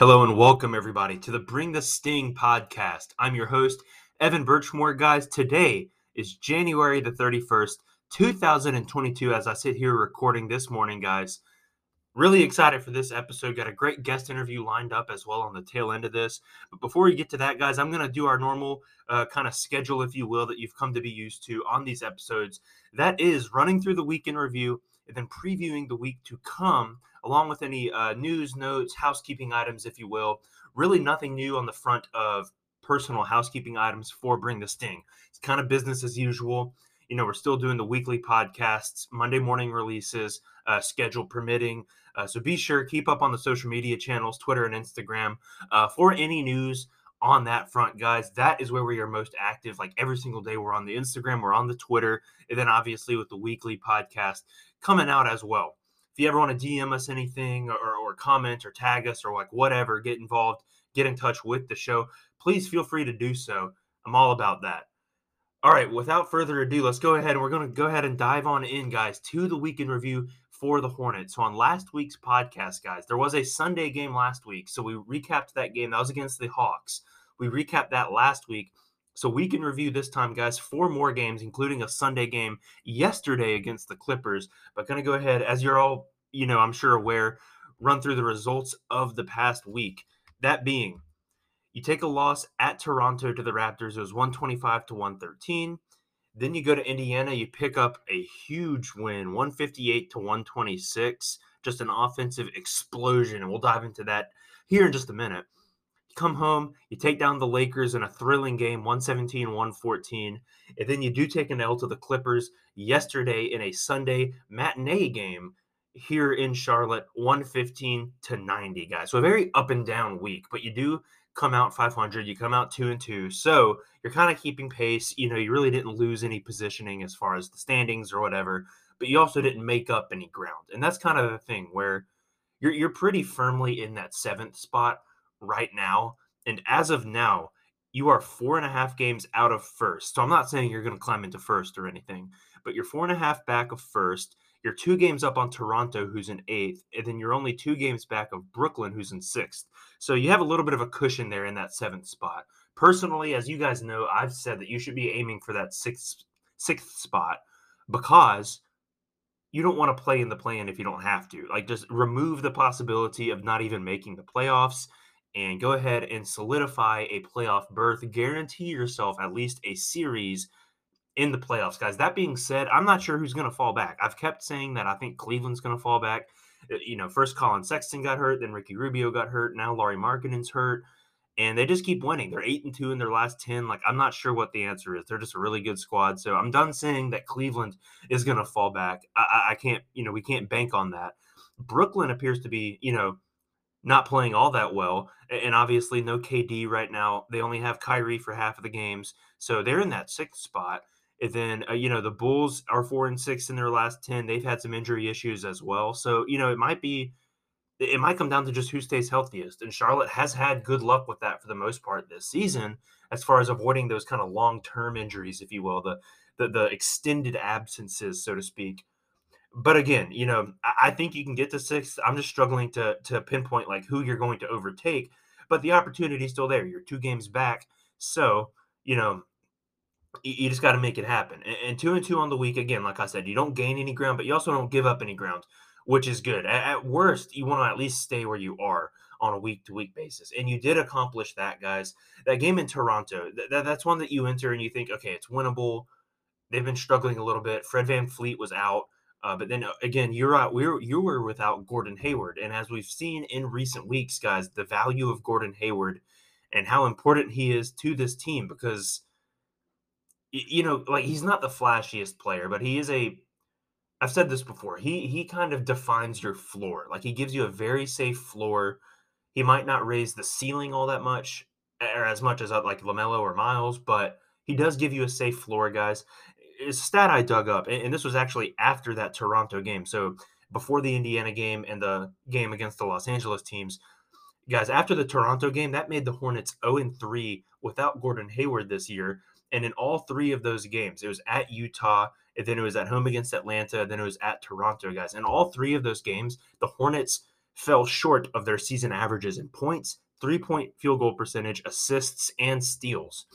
Hello and welcome, everybody, to the Bring the Sting podcast. I'm your host, Evan Birchmore. Guys, today is January the 31st, 2022, as I sit here recording this morning, guys. Really excited for this episode. Got a great guest interview lined up as well on the tail end of this. But before we get to that, guys, I'm going to do our normal uh, kind of schedule, if you will, that you've come to be used to on these episodes. That is running through the week in review and then previewing the week to come along with any uh, news, notes, housekeeping items, if you will. Really, nothing new on the front of personal housekeeping items for Bring the Sting. It's kind of business as usual. You know, we're still doing the weekly podcasts, Monday morning releases, uh, schedule permitting. Uh, so be sure keep up on the social media channels, Twitter and Instagram, uh, for any news on that front, guys. That is where we are most active. Like every single day, we're on the Instagram, we're on the Twitter, and then obviously with the weekly podcast coming out as well you ever want to DM us anything or, or comment or tag us or like whatever, get involved, get in touch with the show, please feel free to do so. I'm all about that. All right, without further ado, let's go ahead and we're going to go ahead and dive on in, guys, to the weekend review for the Hornets. So, on last week's podcast, guys, there was a Sunday game last week. So, we recapped that game. That was against the Hawks. We recapped that last week. So we can review this time, guys, four more games, including a Sunday game yesterday against the Clippers. But going to go ahead, as you're all, you know, I'm sure aware, run through the results of the past week. That being, you take a loss at Toronto to the Raptors. It was 125 to 113. Then you go to Indiana, you pick up a huge win, 158 to 126. Just an offensive explosion. And we'll dive into that here in just a minute. You come home, you take down the Lakers in a thrilling game, 117 114. And then you do take an L to the Clippers yesterday in a Sunday matinee game here in Charlotte, 115 to 90, guys. So a very up and down week, but you do come out 500, you come out 2 and 2. So you're kind of keeping pace. You know, you really didn't lose any positioning as far as the standings or whatever, but you also didn't make up any ground. And that's kind of the thing where you're you're pretty firmly in that seventh spot right now. And as of now, you are four and a half games out of first. So I'm not saying you're going to climb into first or anything, but you're four and a half back of first. You're two games up on Toronto, who's in eighth, and then you're only two games back of Brooklyn, who's in sixth. So you have a little bit of a cushion there in that seventh spot. Personally, as you guys know, I've said that you should be aiming for that sixth sixth spot because you don't want to play in the play-in if you don't have to. Like just remove the possibility of not even making the playoffs and go ahead and solidify a playoff berth. Guarantee yourself at least a series in the playoffs, guys. That being said, I'm not sure who's going to fall back. I've kept saying that I think Cleveland's going to fall back. Uh, you know, first Colin Sexton got hurt, then Ricky Rubio got hurt, now Lauri Markkanen's hurt, and they just keep winning. They're eight and two in their last ten. Like I'm not sure what the answer is. They're just a really good squad. So I'm done saying that Cleveland is going to fall back. I, I can't, you know, we can't bank on that. Brooklyn appears to be, you know, not playing all that well. And obviously, no KD right now. They only have Kyrie for half of the games. So they're in that sixth spot. And then, uh, you know, the Bulls are four and six in their last 10. They've had some injury issues as well. So, you know, it might be, it might come down to just who stays healthiest. And Charlotte has had good luck with that for the most part this season, as far as avoiding those kind of long term injuries, if you will, the, the, the extended absences, so to speak but again, you know, I think you can get to six. I'm just struggling to to pinpoint like who you're going to overtake, but the opportunity is still there. You're two games back, so you know you, just got to make it happen. And, and, two and two on the week again, like I said, you don't gain any ground, but you also don't give up any ground, which is good. At, at worst, you want to at least stay where you are on a week to week basis, and you did accomplish that, guys. That game in Toronto, th- that's one that you enter and you think, okay, it's winnable. They've been struggling a little bit. Fred VanVleet was out. Uh, but then uh, again, you're out. We're you were without Gordon Hayward, and as we've seen in recent weeks, guys, the value of Gordon Hayward and how important he is to this team because you know, like he's not the flashiest player, but he is a. I've said this before. He he kind of defines your floor. Like he gives you a very safe floor. He might not raise the ceiling all that much, or as much as uh, like LaMelo or Miles, but he does give you a safe floor, guys a stat I dug up, and, and this was actually after that Toronto game. So before the Indiana game and the game against the Los Angeles teams, guys, after the Toronto game, that made the Hornets 0 3 without Gordon Hayward this year. And in all three of those games, it was at Utah, and then it was at home against Atlanta, and then it was at Toronto, guys. In all three of those games, the Hornets fell short of their season averages in points, three point field goal percentage, assists, and steals.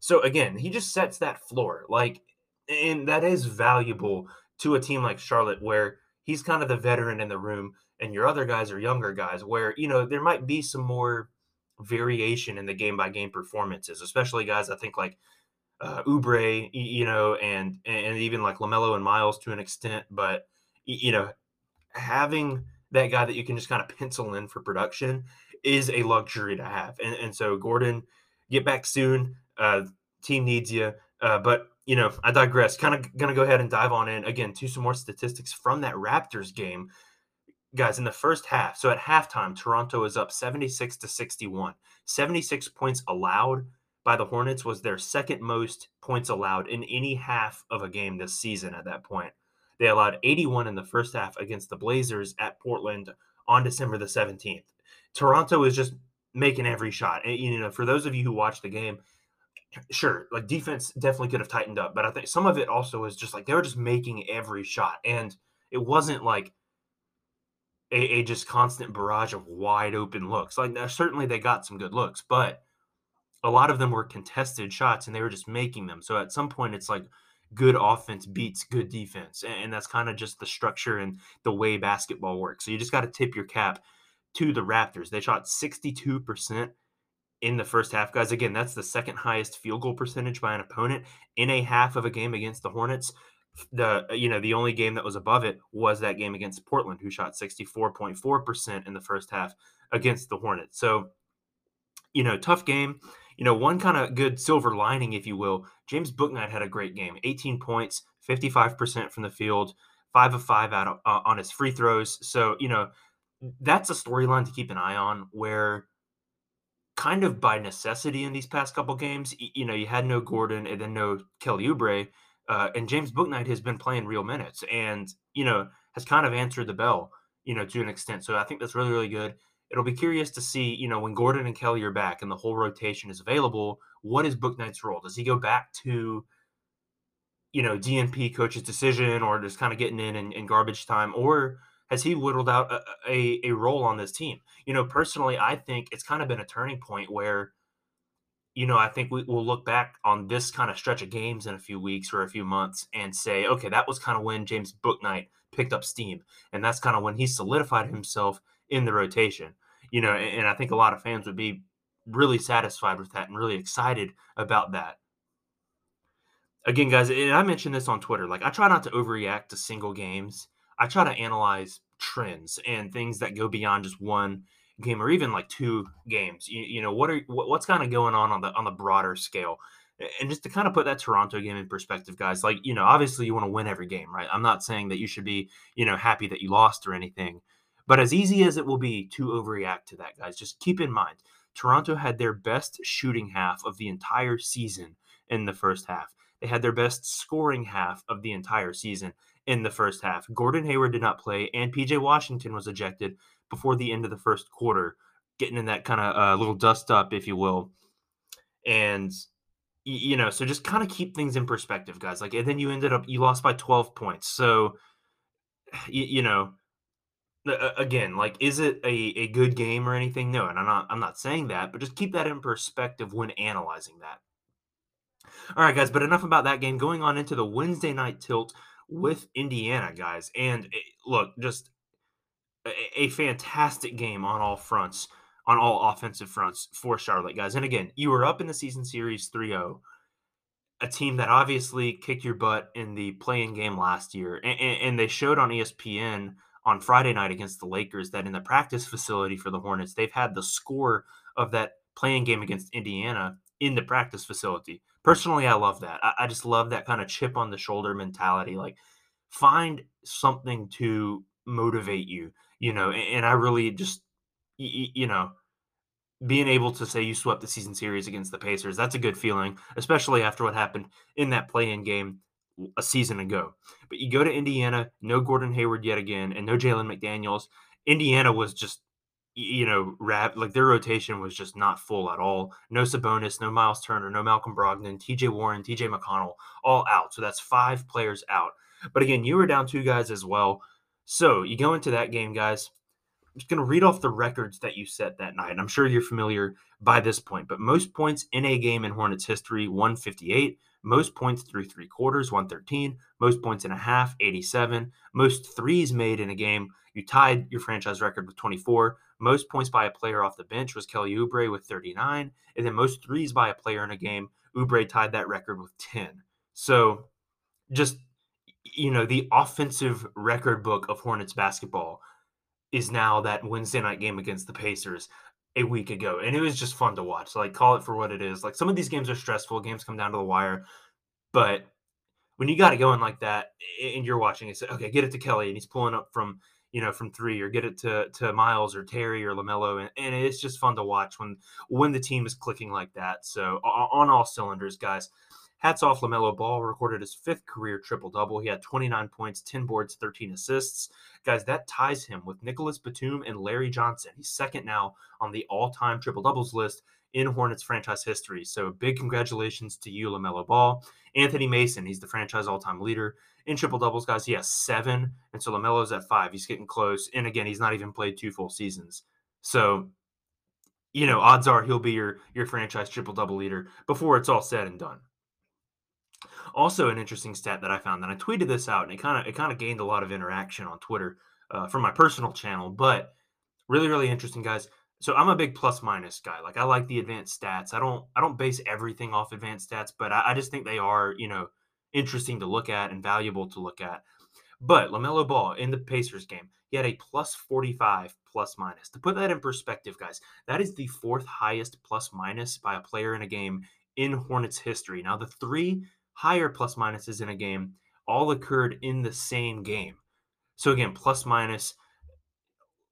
So again, he just sets that floor. Like, and that is valuable to a team like Charlotte where he's kind of the veteran in the room and your other guys are younger guys where, you know, there might be some more variation in the game by game performances, especially guys I think like uh, Oubre, you know, and and even like LaMelo and Miles to an extent. But you know, having that guy that you can just kind of pencil in for production is a luxury to have. And, and so Gordon, get back soon. Uh, team needs you. Uh, but you know, I digress. Kind of gonna go ahead and dive on in again to some more statistics from that Raptors game guys in the first half so at halftime toronto is up 76 to 61 76 points allowed by the hornets was their second most points allowed in any half of a game this season at that point. They allowed 81 in the first half against the blazers at portland on december the 17th toronto is just making every shot. And you know for those of you who watched the game sure like defense definitely could have tightened up but i think some of it also was just like they were just making every shot. And it wasn't like a, a just constant barrage of wide open looks. Like certainly they got some good looks, but a lot of them were contested shots and they were just making them. So at some point it's like good offense beats good defense. And, that's kind of just the structure and the way basketball works. So you just got to tip your cap to the Raptors. They shot 62% in the first half, guys. Again, that's the second highest field goal percentage by an opponent in a half of a game against the Hornets the you know the only game that was above it was that game against Portland, who shot 64.4% in the first half against the Hornets. So, you know, tough game. You know, one kind of good silver lining, if you will. James Bouknight had a great game, 18 points, 55% from the field, five of five out of, uh, on his free throws. So, you know, that's a storyline to keep an eye on where kind of by necessity in these past couple games, you know, you had no Gordon and then no Kelly Oubre uh, and James Bouknight has been playing real minutes and, you know, has kind of answered the bell, you know, to an extent. So I think that's really, really good. It'll be curious to see, you know, when Gordon and Kelly are back and the whole rotation is available, what is Bouknight's role? Does he go back to, you know, DNP coach's decision or just kind of getting in in, in garbage time? Or has he whittled out a, a, a role on this team? You know, personally, I think it's kind of been a turning point where you know, I think we, will look back on this kind of stretch of games in a few weeks or a few months and say, okay, that was kind of when James Bouknight picked up steam. And that's kind of when he solidified himself in the rotation. You know, and, I think a lot of fans would be really satisfied with that and really excited about that. Again, guys, and I mentioned this on Twitter. Like, I try not to overreact to single games. I try to analyze trends and things that go beyond just one game or even like two games you, you know what are what, what's kind of going on on the on the broader scale and just to kind of put that toronto game in perspective guys like you know obviously you want to win every game right i'm not saying that you should be you know happy that you lost or anything but as easy as it will be to overreact to that guys just keep in mind toronto had their best shooting half of the entire season in the first half they had their best scoring half of the entire season in the first half. Gordon Hayward did not play, and PJ Washington was ejected before the end of the first quarter, getting in that kind of uh, little dust up, if you will. And you know, so just kind of keep things in perspective, guys. Like, and then you ended up you lost by 12 points. So, you, you know, again, like, is it a, a good game or anything? No, and I'm not I'm not saying that, but just keep that in perspective when analyzing that. All right, guys, but enough about that game. Going on into the Wednesday night tilt with Indiana, guys, and eh, look, just a, fantastic game on all fronts, on all offensive fronts for Charlotte, guys. And again, you were up in the season series 3 0, a team that obviously kicked your butt in the play-in game last year. And, and, they showed on ESPN on Friday night against the Lakers that in the practice facility for the Hornets, they've had the score of that play-in game against Indiana in the practice facility. Personally, I love that. I, I just love that kind of chip on the shoulder mentality. Like, find something to motivate you you know, and I really just, you know, being able to say you swept the season series against the Pacers, that's a good feeling, especially after what happened in that play-in game a season ago. But you go to Indiana, no Gordon Hayward yet again, and no Jalen McDaniels. Indiana was just, you know, rap like their rotation was just not full at all. No Sabonis, no Miles Turner, no Malcolm Brogdon, T.J. Warren, T.J. McConnell, all out. So that's five players out. But again, you were down two guys as well. So you go into that game, guys. I'm just going to read off the records that you set that night. I'm sure you're familiar by this point, but most points in a game in Hornets history, 158. Most points through three quarters, 113. Most points in a half, 87. Most threes made in a game, you tied your franchise record with 24. Most points by a player off the bench was Kelly Oubre with 39. And then most threes by a player in a game, Oubre tied that record with 10. So just, you know, the offensive record book of Hornets basketball is now that Wednesday night game against the Pacers a week ago. And it was just fun to watch. Like, call it for what it is. Like, some of these games are stressful, games come down to the wire. But when you got it going like that and you're watching it, say, okay, get it to Kelly and he's pulling up from, you know, from three or get it to, to Miles or Terry or LaMelo. And, and it's just fun to watch when, when the team is clicking like that. So on all cylinders, guys, Hats off, LaMelo Ball recorded his fifth career triple double. He had 29 points, 10 boards, 13 assists. Guys, that ties him with Nicholas Batum and Larry Johnson. He's second now on the all time triple doubles list in Hornets franchise history. So big congratulations to you, LaMelo Ball. Anthony Mason, he's the franchise all time leader in triple doubles, guys. He has seven. And so LaMelo's at five. He's getting close. And again, he's not even played two full seasons. So you know, odds are he'll be your your franchise triple double leader before it's all said and done. Also, an interesting stat that I found, and I tweeted this out, and it kind of it kind of gained a lot of interaction on Twitter uh, from my personal channel. But really, really interesting, guys. So I'm a big plus minus guy. Like I like the advanced stats. I don't I don't base everything off advanced stats, but I, I just think they are you know interesting to look at and valuable to look at. But LaMelo Ball in the Pacers game, he had a plus 45 plus minus. To put that in perspective, guys, that is the fourth highest plus minus by a player in a game in Hornets history. Now, the three higher plus minuses in a game all occurred in the same game. So again, plus minus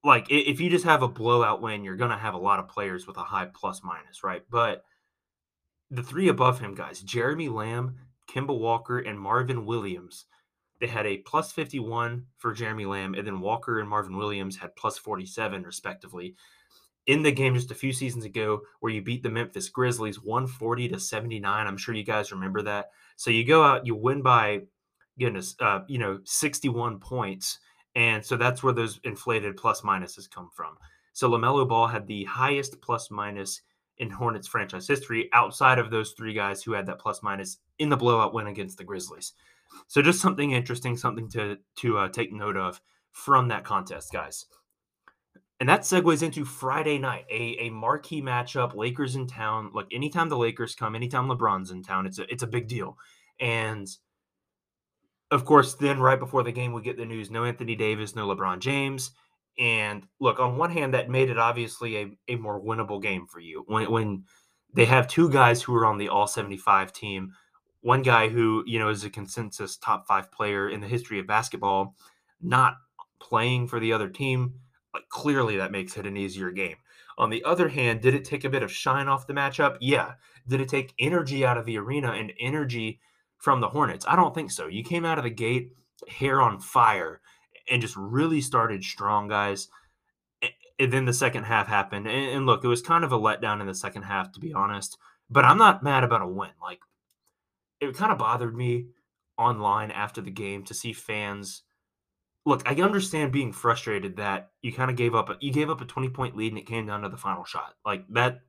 like if you just have a blowout win, you're going to have a lot of players with a high plus minus, right? But the three above him guys, Jeremy Lamb, Kemba Walker and Marvin Williams, they had a plus 51 for Jeremy Lamb and then Walker and Marvin Williams had plus 47 respectively in the game just a few seasons ago where you beat the Memphis Grizzlies 140 to 79. I'm sure you guys remember that. So you go out, you win by goodness, uh, you know, 61 points. And so that's where those inflated plus minuses come from. So LaMelo Ball had the highest plus minus in Hornets franchise history outside of those three guys who had that plus minus in the blowout win against the Grizzlies. So just something interesting, something to to uh, take note of from that contest, guys. And that segues into Friday night, a, a marquee matchup, Lakers in town. Look, anytime the Lakers come, anytime LeBron's in town, it's a it's a big deal. And of course, then right before the game, we get the news: no Anthony Davis, no LeBron James. And look, on one hand, that made it obviously a, a more winnable game for you when when they have two guys who are on the All 75 team. One guy who you know is a consensus top five player in the history of basketball, not playing for the other team like clearly that makes it an easier game. On the other hand, did it take a bit of shine off the matchup? Yeah. Did it take energy out of the arena and energy from the Hornets? I don't think so. You came out of the gate hair on fire and just really started strong, guys. And then the second half happened. And look, it was kind of a letdown in the second half, to be honest. But I'm not mad about a win. Like, it kind of bothered me online after the game to see fans look, I understand being frustrated that you kind of gave up. A, you gave up a twenty point lead and it came down to the final shot. Like that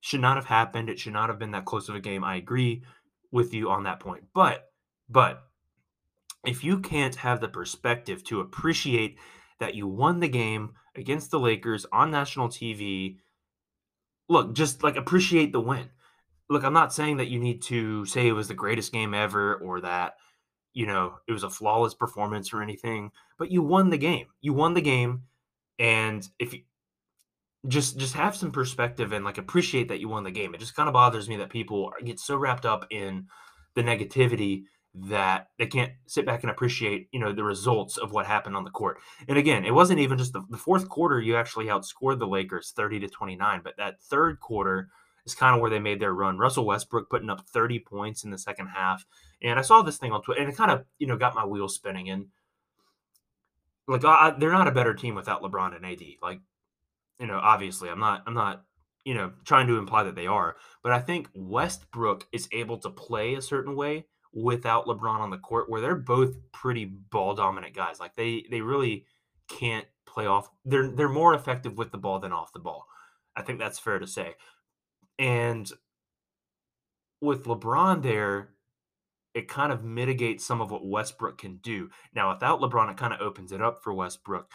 should not have happened. It should not have been that close of a game. I agree with you on that point. But but if you can't have the perspective to appreciate that you won the game against the Lakers on national TV, look, just like appreciate the win. Look, I'm not saying that you need to say it was the greatest game ever or that you know, it was a flawless performance or anything, but you won the game. You won the game. And if you just just have some perspective and like appreciate that you won the game. It just kind of bothers me that people get so wrapped up in the negativity that they can't sit back and appreciate, you know, the results of what happened on the court. And again, it wasn't even just the, the fourth quarter you actually outscored the Lakers 30 to 29, but that third quarter is kind of where they made their run. Russell Westbrook putting up 30 points in the second half. And I saw this thing on Twitter and it kind of, you know, got my wheels spinning. And like, I, they're not a better team without LeBron and AD. Like, you know, obviously, I'm not, I'm not, you know, trying to imply that they are, but I think Westbrook is able to play a certain way without LeBron on the court where they're both pretty ball dominant guys. Like they, they really can't playoff. They're they're more effective with the ball than off the ball. I think that's fair to say. And with LeBron there, it kind of mitigates some of what Westbrook can do. Now, without LeBron, it kind of opens it up for Westbrook.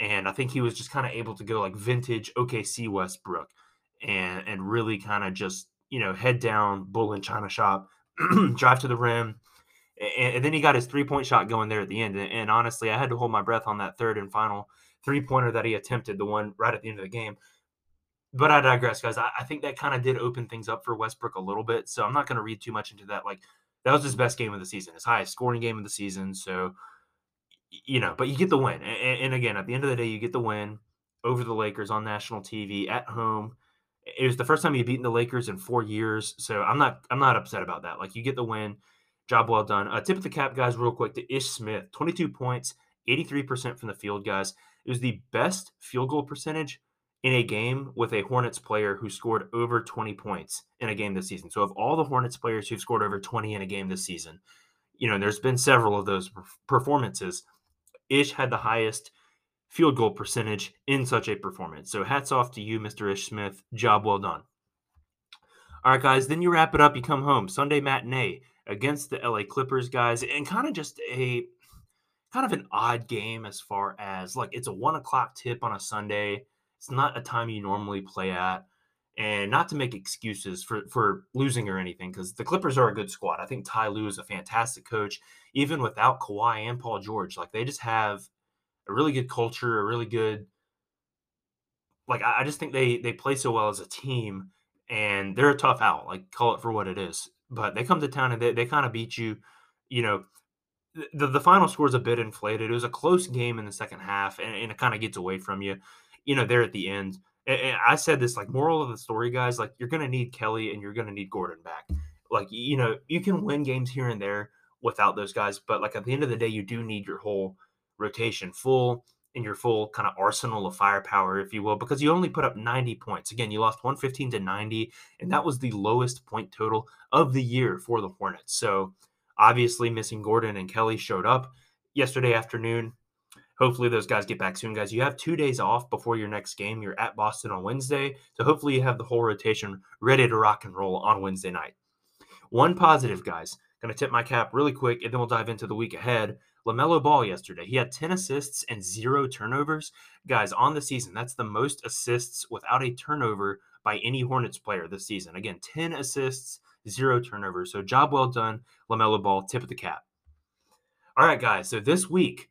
And I think he was just kind of able to go like vintage OKC Westbrook and and really kind of just, you know, head down, bull in China shop, drive to the rim. And, and, then he got his three point shot going there at the end. And, and honestly, I had to hold my breath on that third and final three pointer that he attempted, the one right at the end of the game. But I digress, guys. I, I think that kind of did open things up for Westbrook a little bit. So I'm not going to read too much into that. Like, that was his best game of the season, his highest scoring game of the season. So, you know, but you get the win. And, and again, at the end of the day, you get the win over the Lakers on national TV at home. It was the first time you've beaten the Lakers in four years. So I'm not I'm not upset about that. Like you get the win. Job well done. Uh, tip of the cap, guys, real quick to Ish Smith. 22 points, 83% from the field, guys. It was the best field goal percentage in a game with a Hornets player who scored over 20 points in a game this season. So, of all the Hornets players who've scored over 20 in a game this season, you know, there's been several of those performances. Ish had the highest field goal percentage in such a performance. So, hats off to you, Mr. Ish Smith. Job well done. All right, guys, then you wrap it up. You come home Sunday matinee against the LA Clippers, guys, and kind of just a kind of an odd game as far as like it's a one o'clock tip on a Sunday it's not a time you normally play at. And not to make excuses for, for losing or anything, because the Clippers are a good squad. I think Ty Lue is a fantastic coach, even without Kawhi and Paul George. Like they just have a really good culture, a really good like I, I just think they they play so well as a team and they're a tough out, like call it for what it is. But they come to town and they, they kind of beat you, you know, the, the final score is a bit inflated. It was a close game in the second half, and, and it kind of gets away from you you know, there at the end. And I said this like moral of the story, guys. Like you're gonna need Kelly and you're gonna need Gordon back. Like you know, you can win games here and there without those guys, but like at the end of the day, you do need your whole rotation full and your full kind of arsenal of firepower, if you will, because you only put up 90 points. Again, you lost 115 to 90, and that was the lowest point total of the year for the Hornets. So obviously, missing Gordon and Kelly showed up yesterday afternoon hopefully those guys get back soon, guys. You have two days off before your next game. You're at Boston on Wednesday. So hopefully you have the whole rotation ready to rock and roll on Wednesday night. One positive, guys. Going to tip my cap really quick, and then we'll dive into the week ahead. LaMelo Ball yesterday. He had 10 assists and zero turnovers. Guys, on the season, that's the most assists without a turnover by any Hornets player this season. Again, 10 assists, zero turnovers. So, job well done, LaMelo Ball. Tip of the cap. All right, guys. So, this week,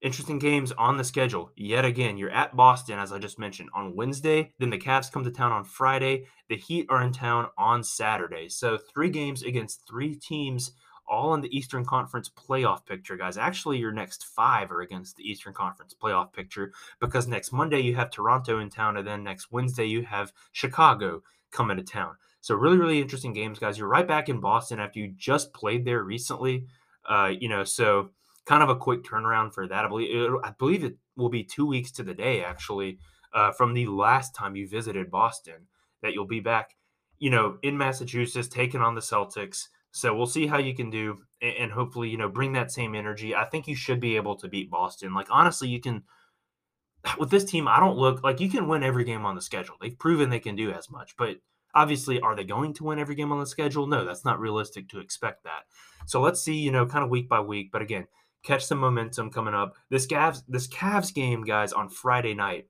Interesting games on the schedule. Yet again, you're at Boston, as I just mentioned, on Wednesday. Then the Cavs come to town on Friday. The Heat are in town on Saturday. So three games against three teams, all in the Eastern Conference playoff picture, guys. Actually, your next five are against the Eastern Conference playoff picture because next Monday you have Toronto in town, and then next Wednesday you have Chicago coming to town. So really, really interesting games, guys. You're right back in Boston after you just played there recently. Uh, you know, so kind of a quick turnaround for that. I believe it, I believe it will be two weeks to the day actually uh, from the last time you visited Boston that you'll be back, you know, in Massachusetts taking on the Celtics. So we'll see how you can do, and, and hopefully, you know, bring that same energy. I think you should be able to beat Boston. Like honestly, you can. With this team, I don't look like you can win every game on the schedule. They've proven they can do as much, but obviously, are they going to win every game on the schedule? No, that's not realistic to expect that. So let's see, you know, kind of week by week. But again, catch some momentum coming up. This Cavs this Cavs game, guys, on Friday night.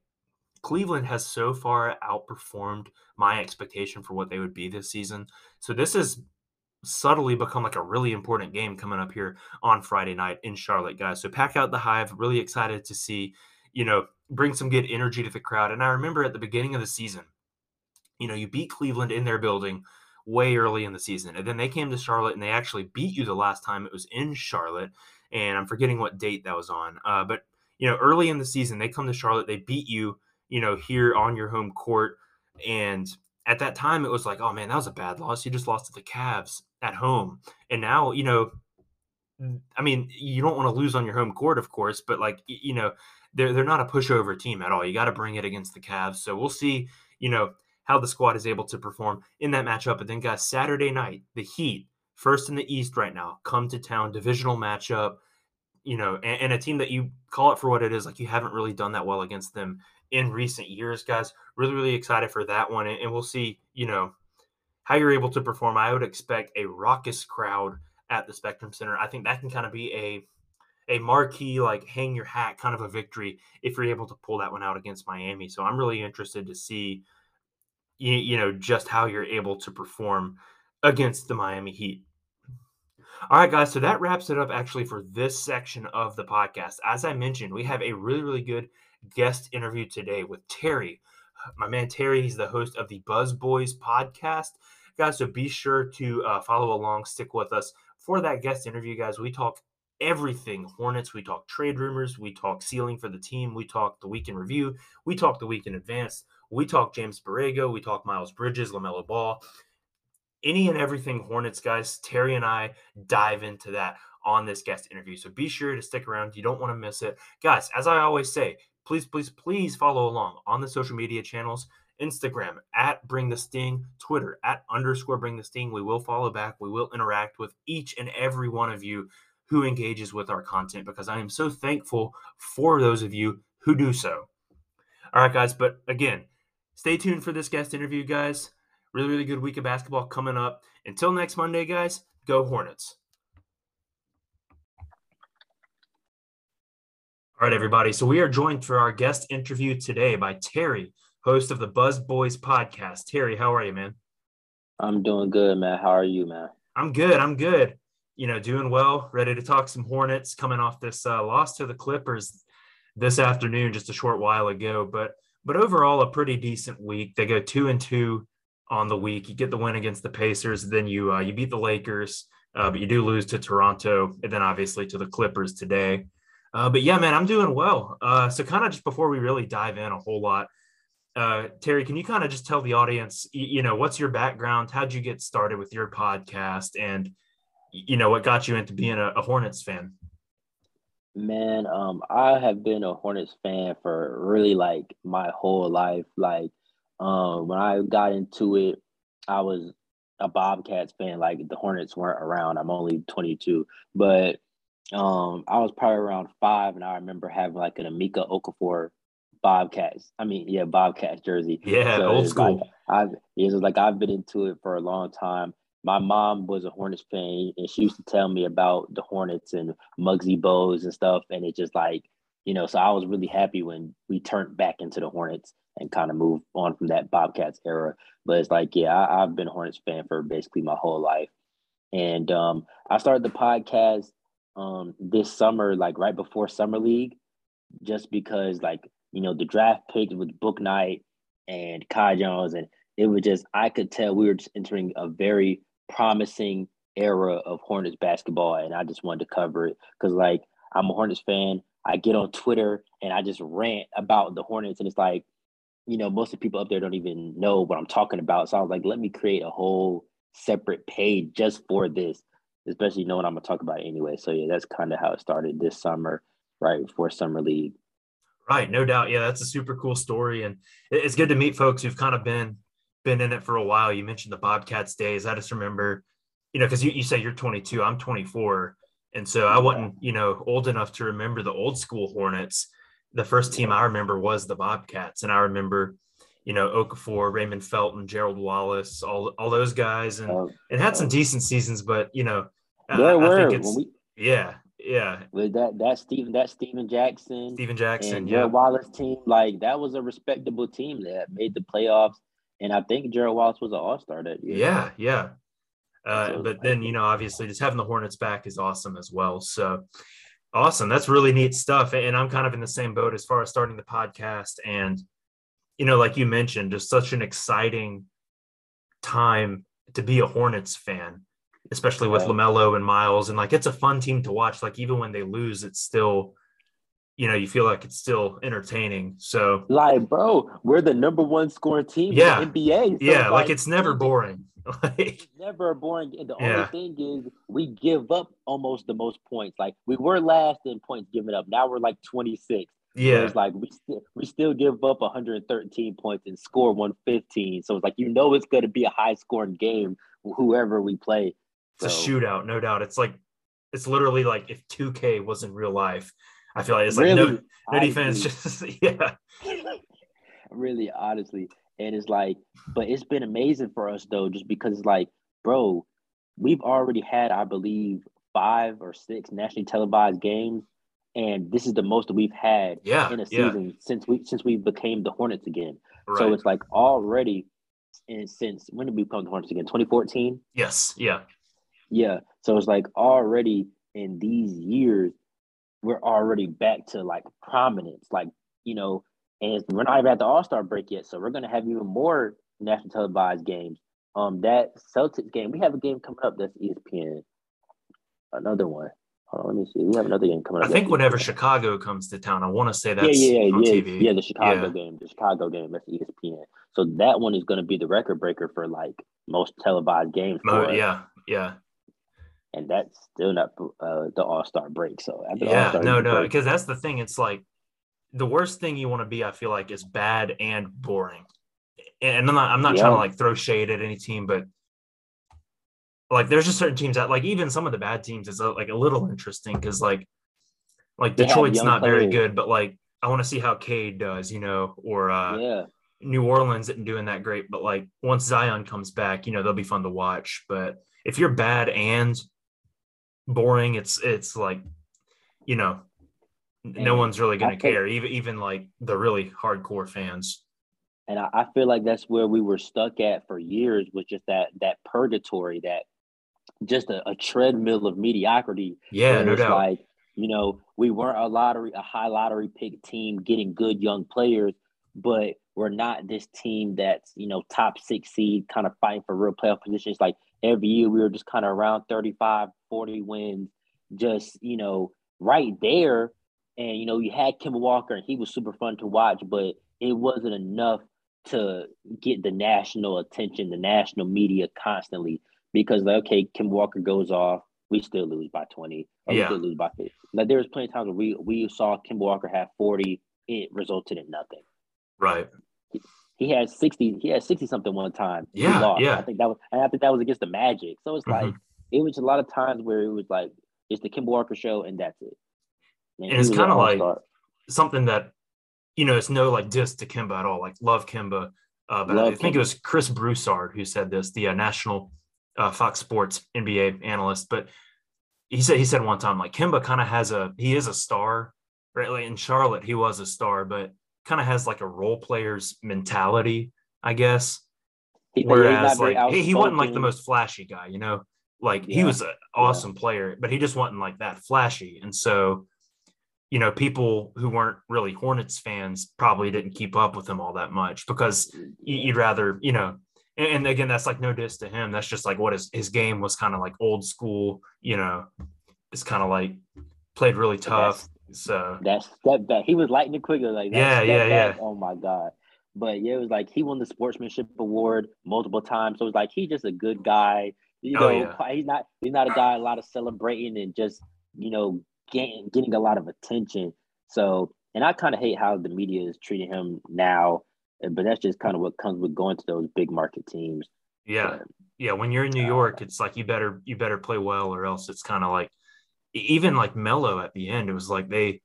Cleveland has so far outperformed my expectation for what they would be this season. So this has subtly become like a really important game coming up here on Friday night in Charlotte, guys. So pack out the hive. Really excited to see, you know, bring some good energy to the crowd. And I remember at the beginning of the season, you know, you beat Cleveland in their building way early in the season. And then they came to Charlotte and they actually beat you the last time it was in Charlotte and I'm forgetting what date that was on. Uh, but you know, early in the season, they come to Charlotte, they beat you, you know, here on your home court, and at that time, it was like, oh man, that was a bad loss. You just lost to the Cavs at home, and now, you know, I mean, you don't want to lose on your home court, of course, but like, you know, they're they're not a pushover team at all. You got to bring it against the Cavs. So we'll see, you know, how the squad is able to perform in that matchup. But then, guys, Saturday night, the Heat first in the East right now, come to town, divisional matchup. you know, and, and, a team that you call it for what it is. Like you haven't really done that well against them in recent years, guys. Really, really excited for that one, and, and we'll see, you know, how you're able to perform. I would expect a raucous crowd at the Spectrum Center. I think that can kind of be a a marquee, like hang your hat kind of a victory if you're able to pull that one out against Miami. So I'm really interested to see, you, you know, just how you're able to perform against the Miami Heat. All right, guys. So that wraps it up actually for this section of the podcast. As I mentioned, we have a really, really good guest interview today with Terry. My man Terry, he's the host of the Buzz Boys podcast. Guys, so be sure to uh, follow along, stick with us for that guest interview, guys. We talk everything Hornets. We talk trade rumors. We talk ceiling for the team. We talk the week in review. We talk the week in advance. We talk James Borrego. We talk Miles Bridges, LaMelo Ball. Any and everything Hornets, guys. Terry and I dive into that on this guest interview. So be sure to stick around. You don't want to miss it. Guys, as I always say, please, please, please follow along on the social media channels. Instagram at Bring the Sting, Twitter at underscore Bring the Sting. We will follow back. We will interact with each and every one of you who engages with our content because I am so thankful for those of you who do so. All right, guys, but again, stay tuned for this guest interview, guys. Really, really good week of basketball coming up. Until next Monday, guys, go Hornets. All right, everybody. So we are joined for our guest interview today by Terry, host of the Buzz Boys podcast. Terry, how are you, man? I'm doing good, man. How are you, man? I'm good. I'm good you know, doing well, ready to talk some Hornets coming off this uh, loss to the Clippers this afternoon, just a short while ago. But but overall, a pretty decent week. They go two and two on the week. You get the win against the Pacers, then you uh, you beat the Lakers, uh, but you do lose to Toronto, and then obviously to the Clippers today. Uh, but yeah, man, I'm doing well. Uh, so kind of just before we really dive in a whole lot, uh, Terry, can you kind of just tell the audience, you, know, what's your background? How'd you get started with your podcast, and you know what got you into being a, a Hornets fan? Man, um, I have been a Hornets fan for really like my whole life. Like, um, when I got into it, I was a Bobcats fan. Like the Hornets weren't around. I'm only 22, but um, I was probably around five, and I remember having like an Emeka Okafor Bobcats. I mean, yeah, Bobcats jersey. Yeah, so old school. Like, I've it was like I've been into it for a long time my mom was a Hornets fan and she used to tell me about the Hornets and Muggsy Bogues and stuff. And it just like, you know, so I was really happy when we turned back into the Hornets and kind of moved on from that Bobcats era. But it's like, yeah, I, have been a Hornets fan for basically my whole life. And um, I started the podcast um, this summer, like right before Summer League, just because, like, you know, the draft picks with Bouknight and Kai Jones, and it was just, I could tell we were just entering a very promising era of Hornets basketball, and I just wanted to cover it because, like, I'm a Hornets fan. I get on Twitter and I just rant about the Hornets, and it's like, you know, most of the people up there don't even know what I'm talking about. So I was like, let me create a whole separate page just for this, especially knowing I'm gonna talk about anyway. So yeah, that's kind of how it started this summer, right before summer league. Right, no doubt. Yeah, that's a super cool story, and it's good to meet folks who've kind of been been in it for a while. You mentioned the Bobcats days. I just remember, you know, because you, you say you're 22, I'm 24. And so I wasn't, you know, old enough to remember the old school Hornets. The first team I remember was the Bobcats. And I remember, you know, Okafor, Raymond Felton, Gerald Wallace, all all those guys, and oh, and had some decent seasons. But you know, there I, were. I think it's, we, yeah, yeah. With that that Stephen that Stephen Jackson, Stephen Jackson, and yeah, Wallace team, like that was a respectable team that made the playoffs and I think Gerald Wallace was an All Star that year. Yeah, yeah. Uh, so, but then you know, obviously, just having the Hornets back is awesome as well. So awesome, that's really neat stuff. And I'm kind of in the same boat as far as starting the podcast. And you know, like you mentioned, just such an exciting time to be a Hornets fan, especially with. LaMelo and Miles. And like, it's a fun team to watch. Like even when they lose, it's still you know, you feel like it's still entertaining. So, like, bro, we're the number one scoring team yeah. in the NBA. So yeah, like, like, it's never boring. it's never boring. And the yeah. only thing is, we give up almost the most points. Like we were last in points given up. Now we're like twenty six. Yeah, it's like we still we still give up 113 points and score 115. So it's like you know it's going to be a high scoring game, whoever we play. It's a shootout, no doubt. It's like it's literally like if 2K was in real life. I feel like it's like Really? no, no defense, just yeah, really honestly. And it's like but it's been amazing for us though just because it's like bro we've already had i believe five or six nationally televised games and this is the most that we've had yeah, in a yeah, season since we since we became the hornets again. Right. so it's like already and since when did we become the hornets again? 2014 yes, yeah, yeah. So it's like already in these years we're already back to like prominence like you know and we're not even at the all-star break yet so we're going to have even more national televised games um that celtics game we have a game coming up that's espn another one Hold on, let me see we have another game coming up. I think whenever ESPN. Chicago comes to town, I want to say yeah that's yeah yeah yeah, TV. yeah the chicago Yeah. game the chicago game that's espn so that one is going to be the record breaker for like most televised games yeah, yeah, and that's still not uh, the all-star break so yeah. No, no, because that's the thing. It's like the worst thing you want to be. I feel like is bad and boring. And I'm not. I'm not trying to like throw shade at any team, but like there's just certain teams that like even some of the bad teams is uh, like a little interesting because like like They Detroit's not very good, but like I want to see how Cade does, you know, or uh yeah New Orleans isn't doing that great, but like once Zion comes back, you know, they'll be fun to watch. But if you're bad and boring, it's it's like, you know, no one's really gonna care. Even even like the really hardcore fans. and I, I feel like that's where we were stuck at for years was just that that purgatory that just a, a treadmill of mediocrity Yeah, no it's doubt. like you know we weren't a lottery a high lottery pick team getting good young players but we're not this team that's you know top six seed kind of fighting for real playoff positions like every year we were just kind of around 35 40 wins just you know right there and you know you had Kemba Walker and he was super fun to watch but it wasn't enough to get the national attention the national media constantly because like okay Kemba Walker goes off we still lose by 20 or we Yeah. still lose by 50 like there was plenty of times where we we saw Kemba Walker have 40 it resulted in nothing Right. He had 60 he had 60 something one time Yeah, yeah. i think that was and i think that was against the magic so it's Mhm. like it was a lot of times where it was like it's the Kemba Walker show and that's it And it's kinda like- all-star. Something that, you know, it's no like diss to Kemba at all. Like love Kemba. Uh, but Love I think Kemba. it was Chris Broussard who said this, the uh, national uh, Fox Sports NBA analyst. But he said he said one time like Kemba kind of has a he is a star, right? Like in Charlotte he was a star, but kind of has like a role player's mentality, I guess. He- yeah, he's not Whereas like he, he wasn't like the most flashy guy, you know. Like he was an awesome player, but he just wasn't like that flashy. And so, you know, people who weren't really Hornets fans probably didn't keep up with him all that much because you'd rather, you know, and, and again, that's like no diss to him. That's just like what his his game was kind of like old school, you know. It's kind of like played really tough. So that step back. He was lightning quicker, like that Yeah, step yeah, back, yeah. Oh my god! But yeah, it was like he won the sportsmanship award multiple times. So it was like he's just a good guy. You Oh, know, yeah. he's not he's not a guy a lot of celebrating and just you know getting getting a lot of attention. So and I kind of hate how the media is treating him now. But that's just kind of what comes with going to those big market teams. yeah, But, yeah. When you're in New Uh, York, it's like you better you better play well, or else it's kind of like even like Melo at the end. It was like they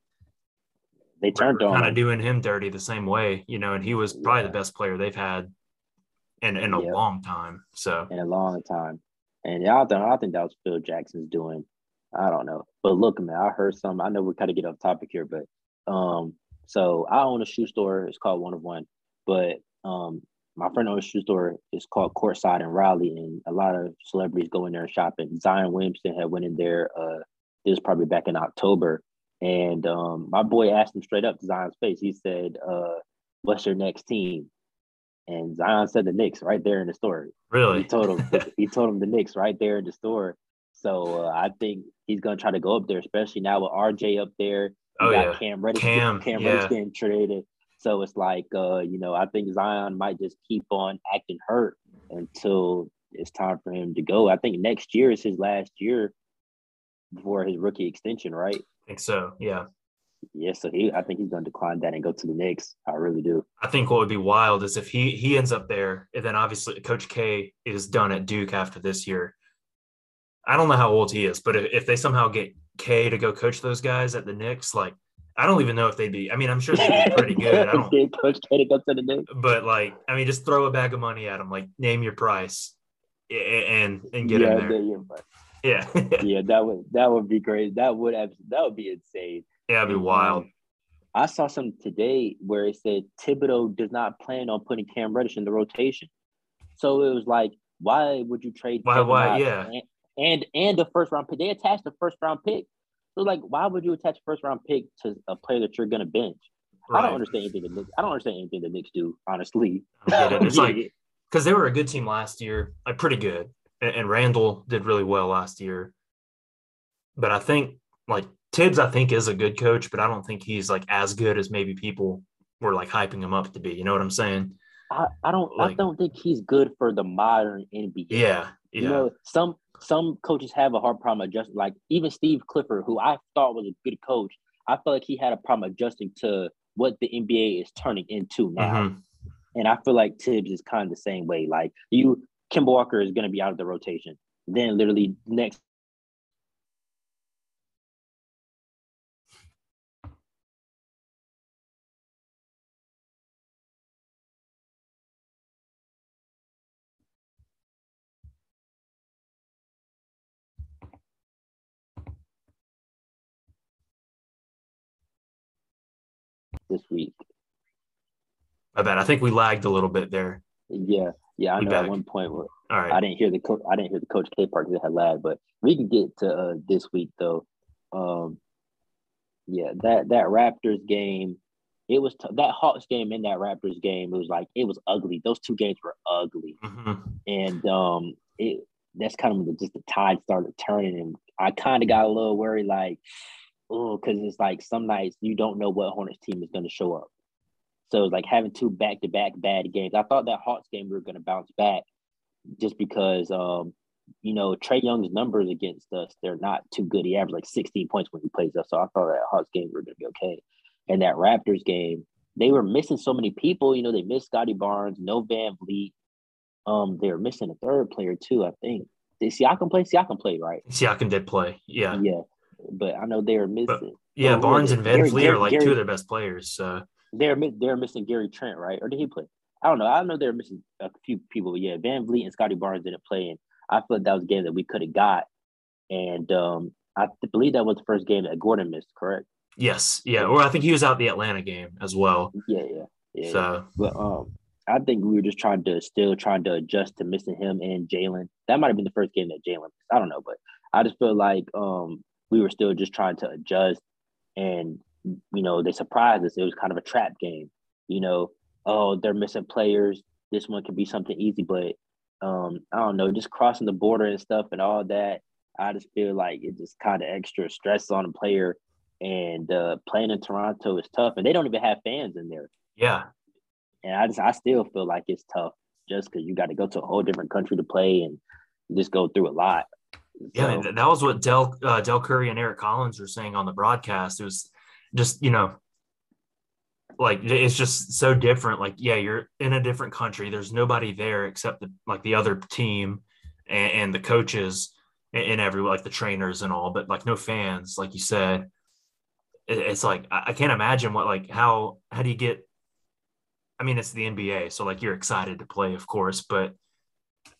they turned on kind of doing him dirty the same way, you know, and he was probably Yeah. the best player they've had in in a Yeah. long time. So in a long time. And I think I think that was Phil Jackson's doing. I don't know. But look, man, I heard some. I know we're kind of get off topic here, but um, so I own a shoe store. It's called One of One. But um, my friend owns a shoe store. It's called Courtside in Raleigh, and a lot of celebrities go in there and shop. And Zion Williamson had went in there. Uh, it was probably back in October, and um, my boy asked him straight up to Zion's face. He said, uh, "What's your next team?" And Zion said the Knicks right there in the store. Really? He told him he told him the Knicks right there in the store. So uh, I think he's gonna try to go up there, especially now with RJ up there. You Oh, got yeah. Cam Reddish. Cam, Cam yeah. Reddish getting traded. So it's like uh, you know, I think Zion might just keep on acting hurt until it's time for him to go. I think next year is his last year before his rookie extension, right? I think so. Yeah, Yeah, so he I think he's gonna decline that and go to the Knicks. I really do. I think what would be wild is if he he ends up there, and then obviously Coach K is done at Duke after this year. I don't know how old he is, but if, if they somehow get K to go coach those guys at the Knicks, like I don't even know if they'd be. I mean, I'm sure they'd be pretty good. I don't. Coach K to go to the Knicks. But like, I mean, just throw a bag of money at them. Like, name your price, and and get yeah, in there. Yeah, yeah, that would that would be great. That would have that would be insane. Yeah, it'd be wild. um, I saw something today where it said Thibodeau does not plan on putting Cam Reddish in the rotation. So it was like, why would you trade? Why- Kevin why- yeah. and, and and the first round pick? They attached the first round pick. So like, why would you attach a first round pick to a player that you're gonna bench? I don't understand anything. The Knicks, I don't understand anything the Knicks do. Honestly, I get it. It's like because they were a good team last year, like pretty good, and, and Randle did really well last year. But I think like Thibs, I think is a good coach, but I don't think he's like as good as maybe people were like hyping him up to be. You know what I'm saying? I, I don't I don't think he's good for the modern NBA. Yeah, yeah, You know, some some coaches have a hard problem adjusting. Like even Steve Clifford, who I thought was a good coach, I felt like he had a problem adjusting to what the NBA is turning into now. Mhm. And I feel like Thibs is kind of the same way. Like you, Kemba Walker is going to be out of the rotation. Then literally next. This week, I bet. I think we lagged a little bit there. yeah, yeah, I know at one point All I didn't hear the coach. I didn't hear the coach K part because it had lag, but we can get to uh, this week though. Um, yeah, that that Raptors game, it was t- that Hawks game and that Raptors game. It was like it was ugly. Those two games were ugly, hmm and um, it that's kind of when the, just the tide started turning, and I kind of got a little worried, like, oh, because it's like some nights you don't know what Hornets team is going to show up. So like having two back to back bad games. I thought that Hawks game we were going to bounce back just because um, you know, Trae Young's numbers against us, they're not too good. He averaged like 16 points when he plays us. So I thought that Hawks game we were gonna be okay. And that Raptors game, they were missing so many people. You know, they missed Scottie Barnes, no VanVleet. Um, they were missing a third player too, I think. Did Siakam play? Siakam played, right? Siakam did play. Yeah, Yeah. But I know they were missing. yeah. Well, who Barnes and VanVleet are like Gary- two of their best players. So They're they're missing Gary Trent, right? Or did he play? I don't know. I know they're missing a few people. Yeah, VanVleet and Scottie Barnes didn't play, and I feel like that was a game that we could have got. And um, I believe that was the first game that Gordon missed. Correct? yes, yeah. Or I think he was out the Atlanta game as well. Yeah, yeah, yeah. So But um, I think we were just trying to still trying to adjust to missing him and Jalen. That might have been the first game that Jalen. I don't know, but I just feel like um we were still just trying to adjust, and you know they surprised us. It was kind of a trap game. You know, oh they're missing players. This one could be something easy, but um I don't know, just crossing the border and stuff and all that. I just feel like it just kind of extra stress on a player. And uh, playing in Toronto is tough, and they don't even have fans in there. yeah, And I just I still feel like it's tough just because you got to go to a whole different country to play and just go through a lot. Yeah, So, th- that was what Del uh, Del Curry and Eric Collins were saying on the broadcast. It was just you know, like it's just so different. Like, yeah, you're in a different country. There's nobody there except the, like the other team and, and the coaches and, and every like the trainers and all, but like no fans, like you said. It, it's like I, I can't imagine what like how how do you get? I mean, it's the NBA, so like you're excited to play, of course, but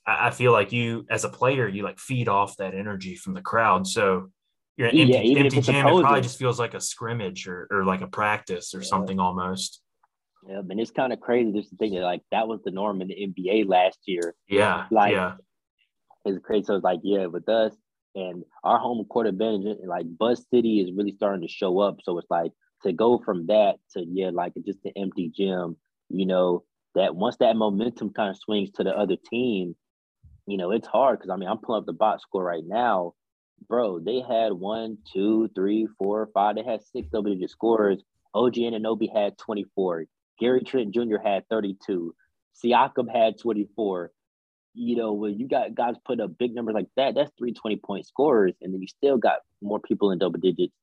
I I feel like you, as a player, you like feed off that energy from the crowd. So you're an Yeah, empty, even if empty it's gym. It probably just feels like a scrimmage or, or like a practice or Yeah. something almost. yeah, and it's kind of crazy just to think that like that was the norm in the NBA last year. Yeah, Like- yeah, It's crazy. So it's like yeah, with us and our home court advantage, like Buzz City is really starting to show up. So it's like to go from that to yeah, like just an empty gym. You know that once that momentum kind of swings to the other team, you know it's hard because I mean I'm pulling up the box score right now. Bro, they had one, two, three, four, five. They had six double digit scorers. OG Anunoby had 24. Gary Trent Jr. had 32. Siakam had 24. You know, when you got guys put up big numbers like that, that's three 20 point scorers, and then you still got more people in double digits.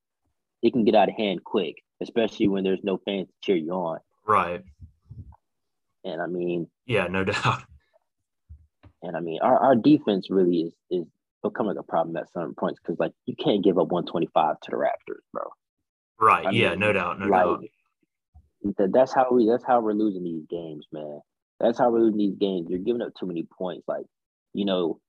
It can get out of hand quick, especially when there's no fans to cheer you on. right. And I mean, Yeah, no doubt. And I mean, our, our defense really is is become like a problem at certain points because like you can't give up 125 to the Raptors, bro. Right. I yeah. Mean, no doubt. No like, doubt. That, that's how we. That's how we're losing these games, man. That's how we're losing these games. You're giving up too many points. Like, you know,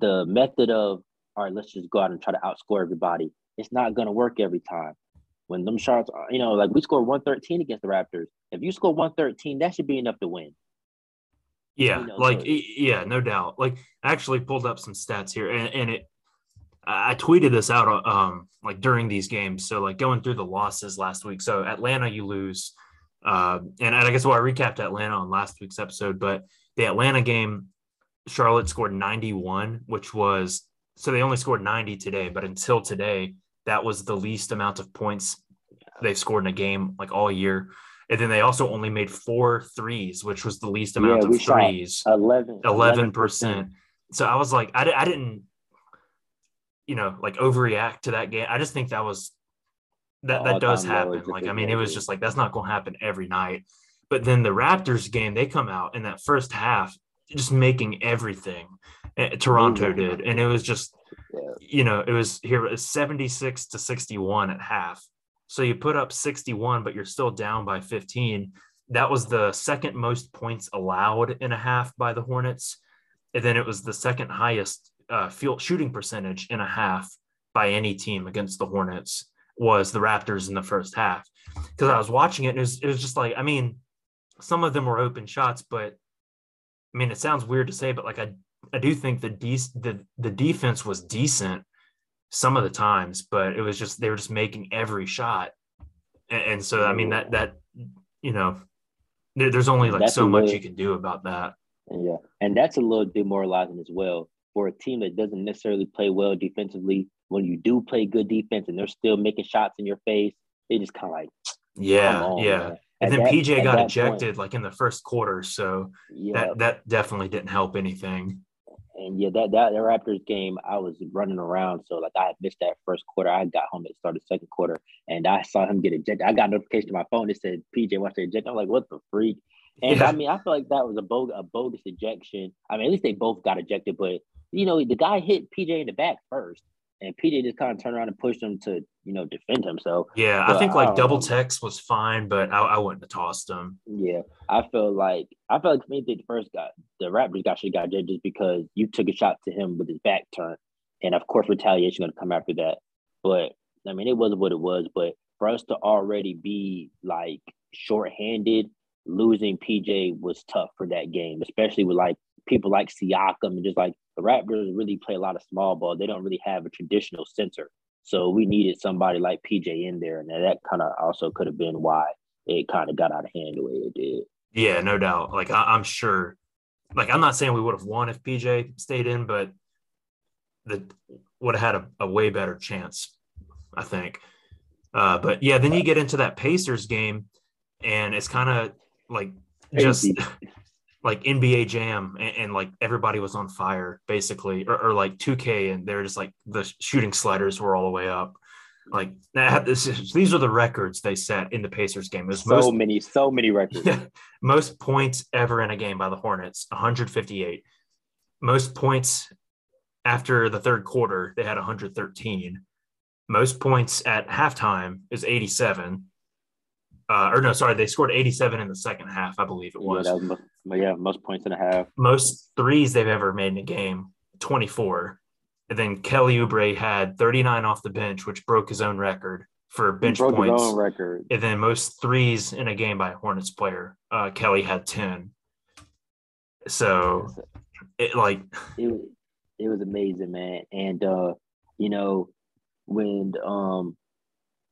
the method of all right, let's just go out and try to outscore everybody. It's not gonna work every time. When them shots, uh, you know, like we scored 113 against the Raptors. If you score 113, that should be enough to win. Yeah, you know, like so, yeah, no doubt. Like I actually pulled up some stats here, and, and it I tweeted this out uh, um like during these games. So like going through the losses last week. So Atlanta, you lose. Uh, and I guess well, I recapped Atlanta on last week's episode, but the Atlanta game, Charlotte scored 91, which was so they only scored 90 today, but until today, that was the least amount of points they've scored in a game like all year. And then they also only made four threes, which was the least amount yeah, of threes. 11, 11%. So I was like, I, I didn't, you know, like overreact to that game. I just think that was, that, that does happen. Like, I mean, it was just like, that's not going to happen every night. But then the Raptors game, they come out in that first half, just making everything. Eh, Toronto did. And it was just, you know, it was here, it was 76 to 61 at half so you put up 61, but you're still down by 15. That was the second most points allowed in a half by the Hornets. And then it was the second highest uh, field shooting percentage in a half by any team against the Hornets was the Raptors in the first half. Because I was watching it and it was, it was just like, I mean, some of them were open shots, but I mean, it sounds weird to say, but like I, I do think the de- the the defense was decent some of the times, but it was just they were just making every shot, and, and so I mean that that you know there, there's only like that's so much little, you can do about that. Yeah, and that's a little demoralizing as well for a team that doesn't necessarily play well defensively. When you do play good defense and they're still making shots in your face, they just kind of like yeah, on, yeah. Man. And then that, PJ got ejected point, like in the first quarter, so yeah. that that definitely didn't help anything and yeah, that that the Raptors game, I was running around, so like I missed that first quarter. I got home at the start of the second quarter, and I saw him get ejected. I got notification on my phone that said PJ wants to eject. I'm like, what the freak? And yeah. I mean, I feel like that was a bogus, a bogus ejection. I mean, at least they both got ejected, but you know, the guy hit PJ in the back first and PJ just kind of turned around and pushed him to you know defend himself. Yeah, but I think like I double know. text was fine, but I, I wouldn't have tossed him. Yeah, I feel like I felt like me the first guy, the Raptors guy should got dead just because you took a shot to him with his back turned, and of course retaliation going to come after that. But I mean, it wasn't what it was. But for us to already be like shorthanded, losing PJ was tough for that game, especially with like people like Siakam and just like the Raptors really play a lot of small ball. They don't really have a traditional center. So we needed somebody like PJ in there. And that kind of also could have been why it kind of got out of hand the way it did. Yeah, no doubt. Like I, am sure, like I'm not saying we would have won if PJ stayed in, but the would have had a, a way better chance, I think. Uh, but yeah, then you get into that Pacers game, and it's kind of like just like NBA Jam and, and, like everybody was on fire basically, or, or, like 2K and they're just like the shooting sliders were all the way up. Like that, this is, these are the records they set in the Pacers game. So most, many, so many records. most points ever in a game by the Hornets, 158. Most points after the third quarter, they had 113. Most points at halftime is 87 uh, or no, sorry, they scored 87 in the second half, I believe it was. Yeah, was most, yeah, most points in a half. Most threes they've ever made in a game, 24. And then Kelly Oubre had 39 off the bench, which broke his own record for bench points. record. And then most threes in a game by a Hornets player, uh, Kelly had 10. So, it like it, it was amazing, man. And uh, you know, when um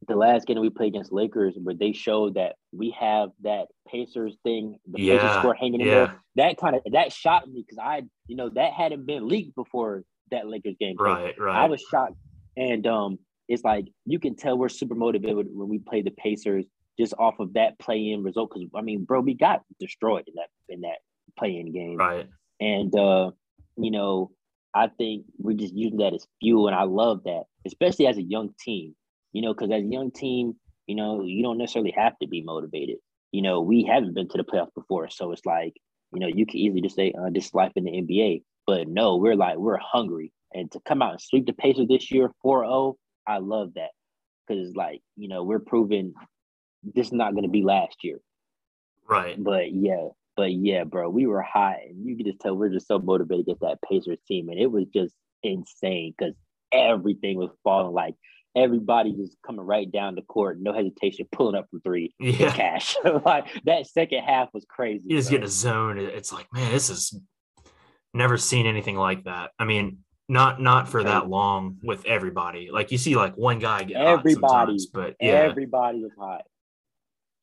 the last game we played against Lakers, where they showed that we have that Pacers thing, the yeah, Pacers score hanging in yeah. there. That kind of that shocked me because I, you know, that hadn't been leaked before that Lakers game. Right, right. I was shocked, and um, it's like you can tell we're super motivated when we play the Pacers just off of that play-in result. Because I mean, bro, we got destroyed in that in that play-in game. Right. And uh, you know, I think we're just using that as fuel, and I love that, especially as a young team you know, because as a young team, you know, you don't necessarily have to be motivated. You know, we haven't been to the playoffs before, so it's like, you know, you can easily just say uh, this life in the NBA, but no, we're like we're hungry And to come out and sweep the Pacers this year 4-0, I love that. Because like, you know, we're proving this is not gonna be last year. Right. But yeah, but yeah, bro, we were hot and you can just tell we're just so motivated to get that Pacers team. And it was just insane because everything was falling like everybody just coming right down the court, no hesitation, pulling up from three. Yeah. Cash. like that second half was crazy. You just bro. get a zone. It's like, man, this is never seen anything like that. I mean, not not for that long with everybody. Like you see, like one guy get Everybody. but yeah, Everybody was hot.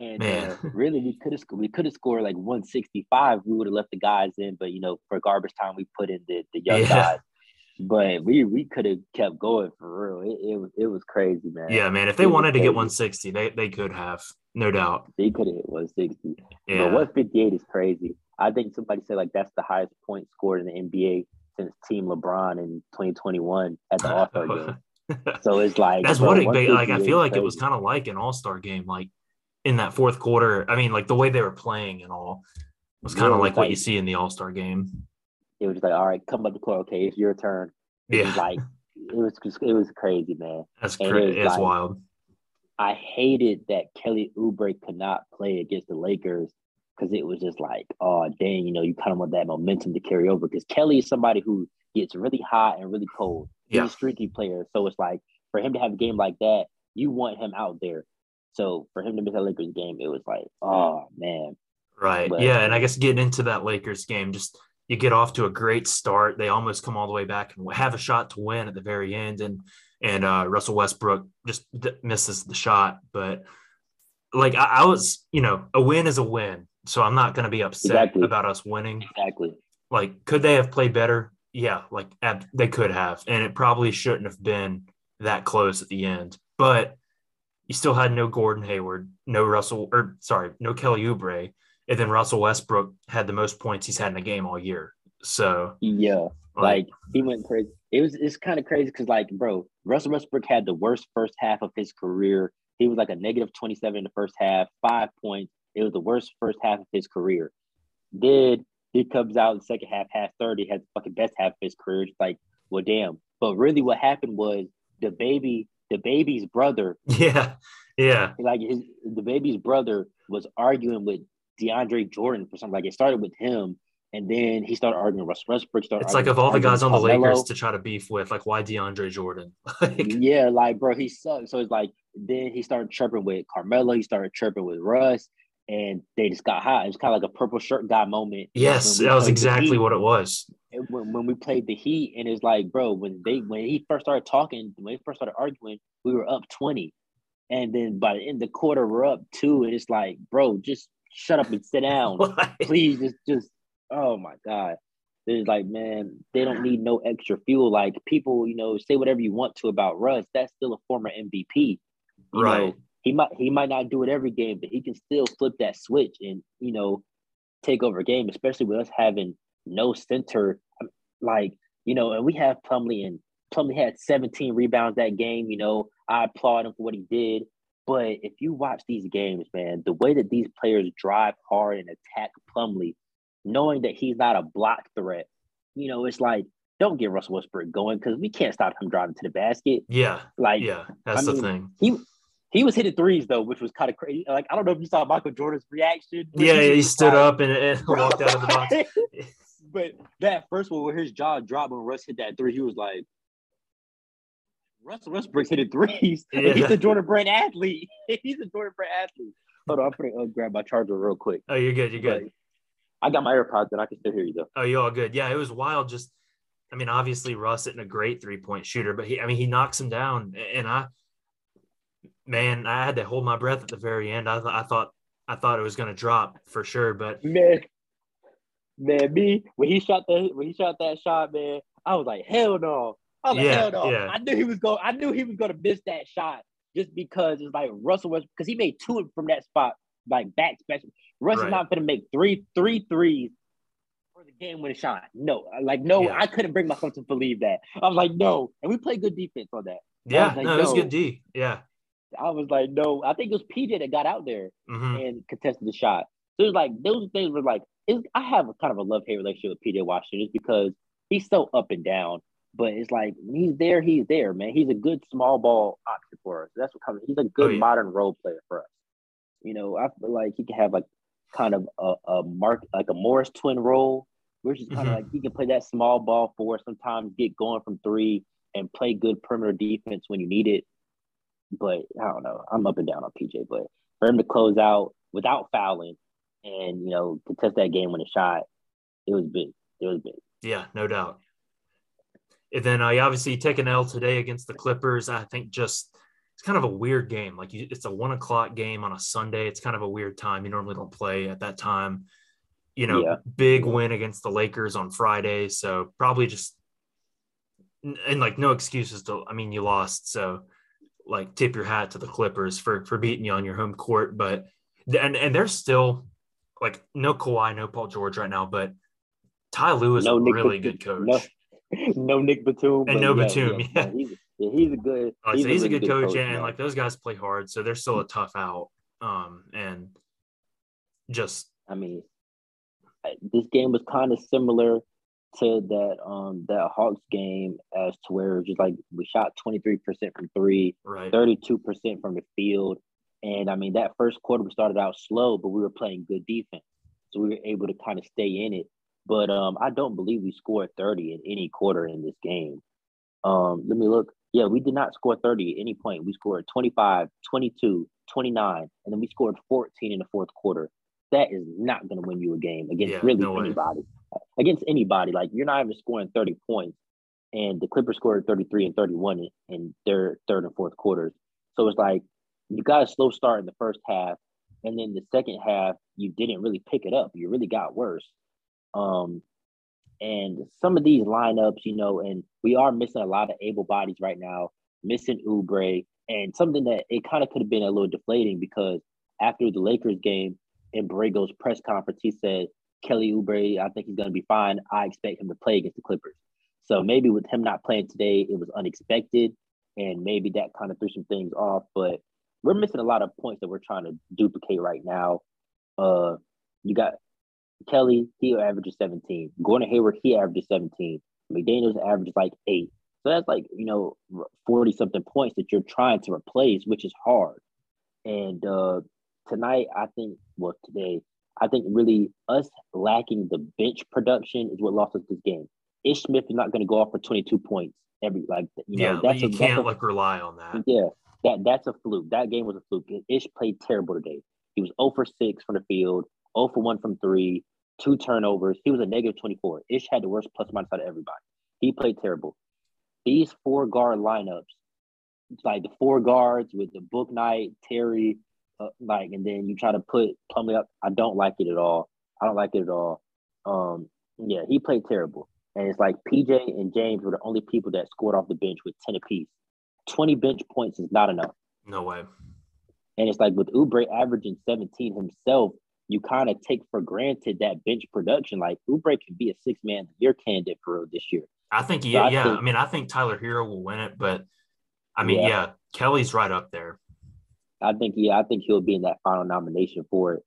And Man. uh, really, we could have we could have scored like 165. We would have left the guys in, but you know, for garbage time, we put in the, the young Yeah. guys. But we we could have kept going for real. It, it was it was crazy, man. yeah, man. If they It wanted to get 160, they they could have, no doubt. They could have hit 160. But Yeah, 158 is crazy. I think somebody said like that's the highest point scored in the NBA since Team LeBron in 2021 at the All Star game. So it's like That's bro, what it like. I feel like it was kind of like an All Star game, like in that fourth quarter. I mean, like the way they were playing and all was kind of was like what you see in the All Star game. It was just like, all right, come up the court. Okay, it's your turn. It was Yeah, like it was just- it was crazy, man. that's crazy. it it's like- wild. I hated that Kelly Oubre could not play against the Lakers because it was just like, oh dang, you know, you kind of want that momentum to carry over because Kelly is somebody who gets really hot and really cold. He's Yeah. a streaky player, so it's like for him to have a game like that, you want him out there. So for him to miss that Lakers game, it was like, oh man, Right. But- yeah. And I guess getting into that Lakers game, just you get off to a great start. They almost come all the way back and have a shot to win at the very end. And and uh, Russell Westbrook just misses the shot. But like I, I was, you know, a win is a win. So I'm not going to be upset Exactly. about us winning. exactly. Like, could they have played better? Yeah, like ab- they could have. And it probably shouldn't have been that close at the end. But you still had no Gordon Hayward, no Russell, or sorry, no Kelly Oubre, and then Russell Westbrook had the most points he's had in a game all year. So, Yeah, like he went crazy. It was it's kind of crazy because like, bro, Russell Westbrook had the worst first half of his career. He was like a negative 27 in the first half, five points. It was the worst first half of his career. Then he comes out in the second half, half 30, has the fucking best half of his career. It's like, well, damn. But really what happened was the baby, the baby's brother, yeah, yeah, like his the baby's brother was arguing with DeAndre Jordan for something. Like it started with him, and then he started arguing with Russ Westbrook. Started it's like of all the guys on the Carmelo. Lakers to try to beef with, like why DeAndre Jordan? like, yeah, like bro, he sucked. So it's like then he started chirping with Carmelo. He started chirping with Russ, and they just got hot. It was kind of like a purple shirt guy moment. yes, that was exactly what it was. When, when we played the Heat, and it's like, bro, when they when he first started talking, when he first started arguing, we were up twenty, and then by the end of the quarter, we're up two, and it's like, bro, just shut up and sit down, please. Just, just, oh my god. It's like, man, they don't need no extra fuel. Like people, you know, say whatever you want to about Russ. That's still a former MVP. You Right. know, he might he might not do it every game, but he can still flip that switch and you know take over a game, especially with us having no center. Like you know, and we have Plumlee, and Plumlee had 17 rebounds that game. You know, I applaud him for what he did. But if you watch these games, man, the way that these players drive hard and attack Plumlee, knowing that he's not a block threat, you know, it's like don't get Russell Westbrook going because we can't stop him driving to the basket. yeah, Like yeah, that's I the mean, thing. he he was hitting threes though, which was kind of crazy. Like I don't know if you saw Michael Jordan's reaction. Yeah, he stood like, up and, and walked out of the box. but that first one where his jaw dropped when Russ hit that three, he was like, Russell Westbrook's hitting threes. Yeah. he's a Jordan Brand athlete. he's a Jordan Brand athlete. Hold on, I'm gonna uh, grab my charger real quick. Oh, you're good. You're good. I got my AirPods and I can still hear you though. Oh, you're all good. Yeah, it was wild. Just, I mean, obviously Russ isn't a great three point shooter, but he, I mean, he knocks him down, and I, man, I had to hold my breath at the very end. I, th- I thought, I thought it was going to drop for sure, but Man, man, me when he shot that when he shot that shot, man, I was like, hell no. I was like, Yeah, hell no. yeah. I knew he was going. I knew he was going to miss that shot just because it's like Russell was because he made two from that spot, like back special. Russ Right. is not going to make three three threes for the game winning shot. No, like no, Yeah. I couldn't bring myself to believe that. I was like, no, and we played good defense on that. yeah, like, no, it was good D. Yeah. I was like, no, I think it was PJ that got out there hmm and contested the shot. So it was like those things were like I have a kind of a love hate relationship with PJ Washington just because he's so up and down. But it's like he's there, he's there, man. He's a good small ball option for us. That's what comes. He's a good Oh, yeah. modern role player for us. You know, I feel like he can have like kind of a, a mark like a Morris twin role, which is kind Mhm. of like he can play that small ball for us sometimes, get going from three and play good perimeter defense when you need it. But I don't know. I'm up and down on PJ, but for him to close out without fouling and you know contest that game when a shot, it was big. It was big. Yeah, no doubt. And then I obviously take an L today against the Clippers. I think just it's kind of a weird game. Like you, it's a one o'clock game on a Sunday. It's kind of a weird time. You normally don't play at that time. You know, Yeah. big win against the Lakers on Friday. So probably just and, like no excuses to. I mean, you lost, so like tip your hat to the Clippers for for beating you on your home court. But and and they're still like no Kawhi, no Paul George right now, but Ty Lue is No a Nick really good coach. no- no Nic Batum And no Batum, yeah. no, he's, yeah, he's a good. Uh, so he's, a really good coach, and man. like those guys play hard, so they're still a tough out. Um, and just I mean, I- this game was kind of similar to that um that Hawks game as to where it was just like we shot 23% from three, right, 32% from the field. And I mean, that first quarter we started out slow, but we were playing good defense. So we were able to kind of stay in it. But um, I don't believe we scored 30 in any quarter in this game. Um, let me look. Yeah, we did not score 30 at any point. We scored 25, 22, 29, and then we scored 14 in the fourth quarter. That is not going to win you a game against Yeah, really no way. anybody. Against anybody, like you're not even scoring 30 points, and the Clippers scored 33 and 31 in, in their third and fourth quarters. So it's like you got a slow start in the first half, and then the second half you didn't really pick it up. You really got worse. Um, and some of these lineups, you know, and we are missing a lot of able bodies right now, missing Oubre, and something that it kind of could have been a little deflating because after the Lakers game in Borrego's press conference, he said Kelly Oubre, I think he's going to be fine. I expect him to play against the Clippers. So maybe with him not playing today, it was unexpected, and maybe that kind of threw some things off. But we're missing a lot of points that we're trying to duplicate right now. Uh, you got Kelly, he averages 17. Gordon Hayward, he averages 17. McDaniels averages like eight. So that's like, you know, 40 something points that you're trying to replace, which is hard. And uh tonight, I think, well, today, I think really us lacking the bench production is what lost us this game. Ish Smith is not going to go off for 22 points every, like, you know, yeah, that's you a, can't a- like rely on that. yeah, that that's a fluke. That game was a fluke. Ish played terrible today. He was 0 for 6 from the field, 0 for 1 from 3, two turnovers. He was a negative 24. Ish had the worst plus minus out of everybody. He played terrible. These four guard lineups, it's like the four guards with the Bouknight, Terry, uh, like, and then you try to put Plumlee up. I don't like it at all. I don't like it at all. Um, yeah, he played terrible. And it's like PJ and James were the only people that scored off the bench with 10 apiece. 20 bench points is not enough. No way. And it's like with Oubre averaging 17 himself, you kind of take for granted that bench production. Like Oubre can be a six man year candidate for real this year. I think So yeah, I yeah. think- I mean, I think Tyler Herro will win it, but I mean, Yeah. yeah, Kelly's right up there. I think, yeah, I think he'll be in that final nomination for it.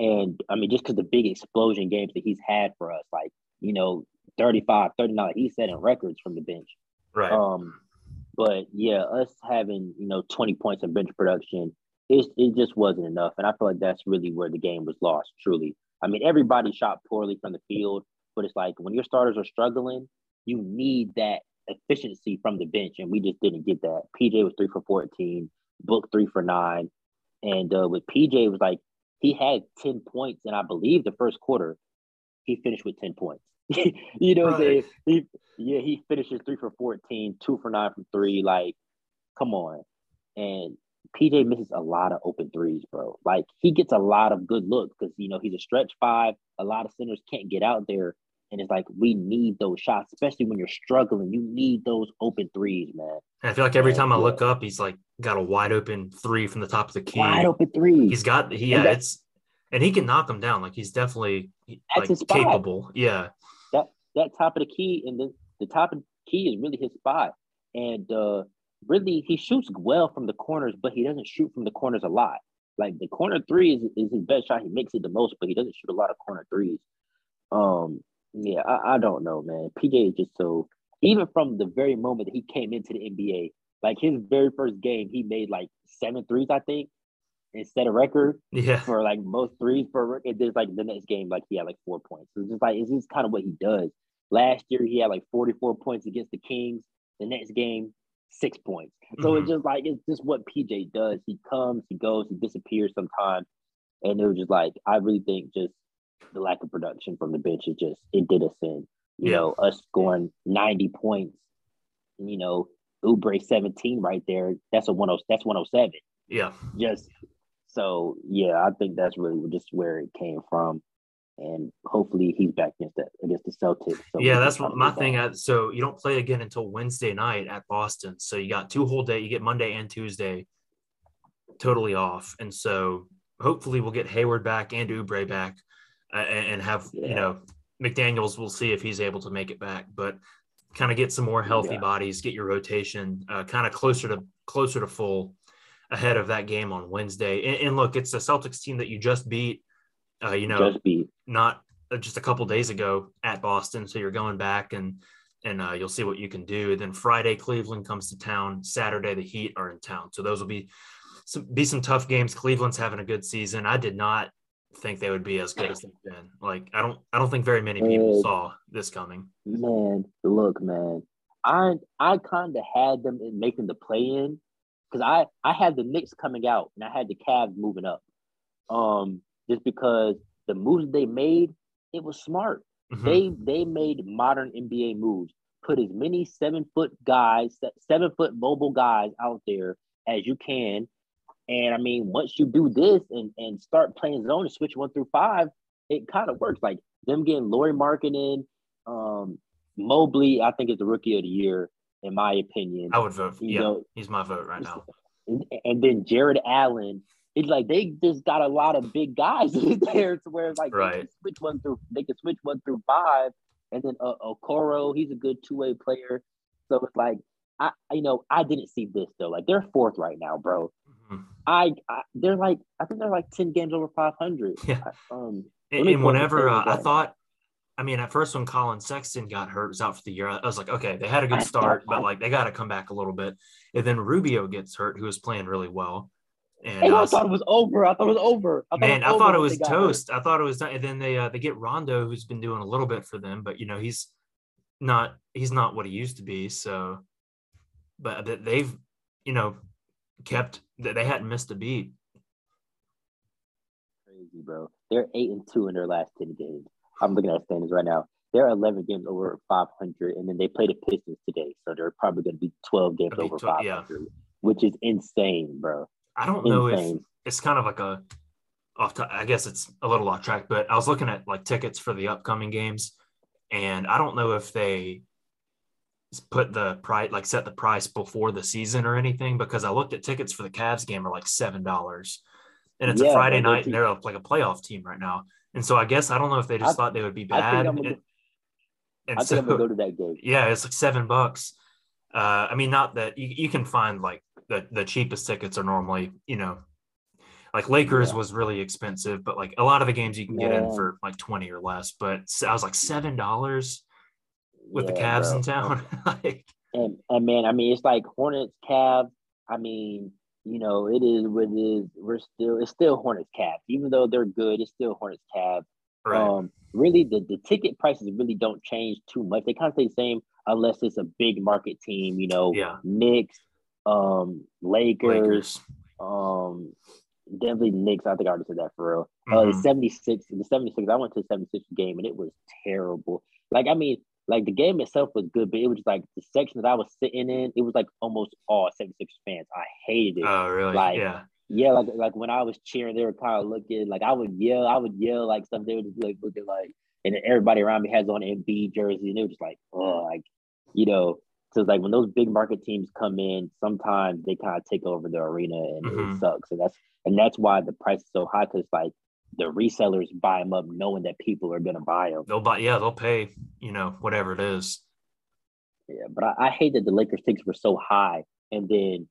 And I mean, just because the big explosion games that he's had for us, like, you know, 35, 39, he's setting records from the bench. Right. Um, but yeah, us having you know 20 points of bench production, it, it just wasn't enough. And I feel like that's really where the game was lost, truly. I mean, everybody shot poorly from the field, but it's like when your starters are struggling, you need that efficiency from the bench. And we just didn't get that. PJ was three for 14, Book three for nine. And uh, with PJ, it was like he had 10 points. And I believe the first quarter, he finished with 10 points. you know what I'm saying? He, yeah, he finishes three for 14, two for nine from three. Like, come on. And PJ misses a lot of open threes, bro. Like, he gets a lot of good looks because, you know, he's a stretch five. A lot of centers can't get out there. And it's like, we need those shots, especially when you're struggling. You need those open threes, man. And I feel like every time I look up, he's like got a wide open three from the top of the key. Wide open threes. He's got he, yeah, it's and he can knock them down. Like he's definitely like capable. Yeah. that that top of the key and the, the top of the key is really his spot. And uh really he shoots well from the corners, but he doesn't shoot from the corners a lot. Like the corner three is, is his best shot. He makes it the most, but he doesn't shoot a lot of corner threes. Um, yeah, I, I don't know, man. PJ is just so even from the very moment that he came into the NBA, like his very first game, he made like seven threes, I think, and set a record Yeah. for like most threes for and then like the next game, like he had like four points. So it's just like it's just kind of what he does. Last year he had like 44 points against the Kings. The next game, six points. So Mhm. it's just like it's just what PJ does. He comes, he goes, he disappears sometimes. And it was just like I really think just the lack of production from the bench is just it did us in. You Yeah. know, us scoring 90 points, you know, Oubre 17 right there. That's a 10 that's 107 Yeah. just so yeah, I think that's really just where it came from, and hopefully he's back against the against the Celtics. So yeah, that's try what to my thing. At, so you don't play again until Wednesday night at Boston. So you got two whole day. You get Monday and Tuesday totally off, and so hopefully we'll get Hayward back and Oubre back, uh, and, have you know McDaniel's. We'll see if he's able to make it back, but kind of get some more healthy Yeah. bodies, get your rotation uh, kind of closer to closer to full ahead of that game on Wednesday. And, and look, it's a Celtics team that you just beat. Uh, you know, not uh, just a couple days ago at Boston. So you're going back and and uh, you'll see what you can do. And then Friday, Cleveland comes to town. Saturday, the Heat are in town. So those will be some be some tough games. Cleveland's having a good season. I did not think they would be as good as they've been. Like I don't I don't think very many people Uh, saw this coming. man. Look, man, I I kind of had them in making the play in because I I had the Knicks coming out and I had the Cavs moving up. Um, just because the moves they made, it was smart. Mhm. They they made modern NBA moves. Put as many seven foot guys, seven foot mobile guys out there as you can. And I mean, once you do this and, and start playing zone and switch one through five, it kind of works. Like them getting Lauri Markkanen, um, Mobley, I think is the rookie of the year, in my opinion. I would vote. For, You yeah, know, he's my vote right now. and then Jarrett Allen. It's like they just got a lot of big guys in there to where it's like they can switch one through they can switch one through five, and then uh, Okoro, he's a good two way player. So it's like I you know I didn't see this though. Like they're fourth right now, bro. Mhm. I, I they're like I think they're like ten games over five hundred. Yeah. Um. And, and pull up the whenever uh, I thought, I mean, at first when Collin Sexton got hurt, was out for the year, I was like, okay, they had a good start, but like they got to come back a little bit. And then Rubio gets hurt, who was playing really well. And Hey, I I thought it was over. I thought it was over. I man, I over thought it was they got hurt. toast. I thought it was done. And then they uh, they get Rondo, who's been doing a little bit for them, but you know he's not he's not what he used to be. So, but they've you know kept they they hadn't missed a beat. Crazy, bro. They're eight and two in their last ten games. I'm looking at standings right now. They're 11 games over 500, and then they play the Pistons today, so they're probably going to be 12 games be over 12 500, yeah. which is insane, bro. I don't know if it's kind of like a off. To, I guess it's a little off track, but I was looking at like tickets for the upcoming games, and I don't know if they put the price like set the price before the season or anything because I looked at tickets for the Cavs game are like seven dollars, and it's Yeah, a Friday night and they're like a playoff team right now, and so I guess I don't know if they just I- thought they would be I bad. think I'm gonna, and, and I think I'm so- go to that game. yeah, it's like seven bucks. Uh, I mean, not that you, you can find like the, the cheapest tickets are normally, you know, like Lakers Yeah. was really expensive, but like a lot of the games you can get in for like 20 or less. But I was like $7 with the Yeah, Cavs bro. in town. like, And, and man, I mean, it's like Hornets, Cavs. I mean, you know, it is what it is. We're still, it's still Hornets, Cavs. Even though they're good, it's still Hornets, Cavs. right. Um, really, the, the ticket prices really don't change too much. They kind of stay the same unless it's a big market team. You know, Yeah. Knicks, um, Lakers, Lakers. um, definitely Knicks. I think I already said that for real. Uh, the Mhm. 76, the 76. I went to the 76 game and it was terrible. Like, I mean, like the game itself was good, but it was just like the section that I was sitting in, it was like almost all 76 fans. I hated it. Oh, really? like, yeah. Yeah, like like when I was cheering, they were kind of looking like I would yell, I would yell like stuff. They would just be like looking like, and then everybody around me has on Embiid jersey, and they were just like, oh, like you know. So it's like when those big market teams come in, sometimes they kind of take over the arena, and Mhm. it sucks. And that's and that's why the price is so high because like the resellers buy them up knowing that people are gonna buy them. They'll buy, yeah, they'll pay, you know, whatever it is. Yeah, but I, I hate that the Lakers tickets were so high, and then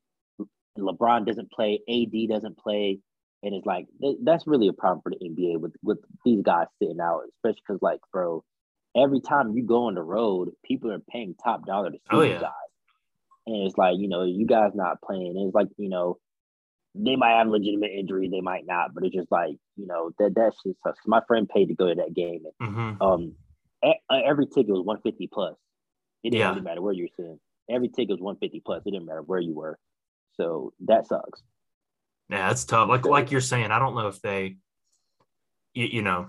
LeBron doesn't play, AD doesn't play, and it's like th- that's really a problem for the NBA with with these guys sitting out, especially because like, bro, every time you go on the road, people are paying top dollar to see Oh, you yeah. guys. And it's like, you know, you guys not playing. It's like, you know, they might have legitimate injury, they might not, but it's just like, you know, that that shit sucks. My friend paid to go to that game, and hmm um, e- every ticket was one fifty plus. It didn't Yeah. really matter where you're sitting. Every ticket was one fifty plus. It didn't matter where you were. So that sucks. Yeah, that's tough. Like like you're saying, I don't know if they, you, you know,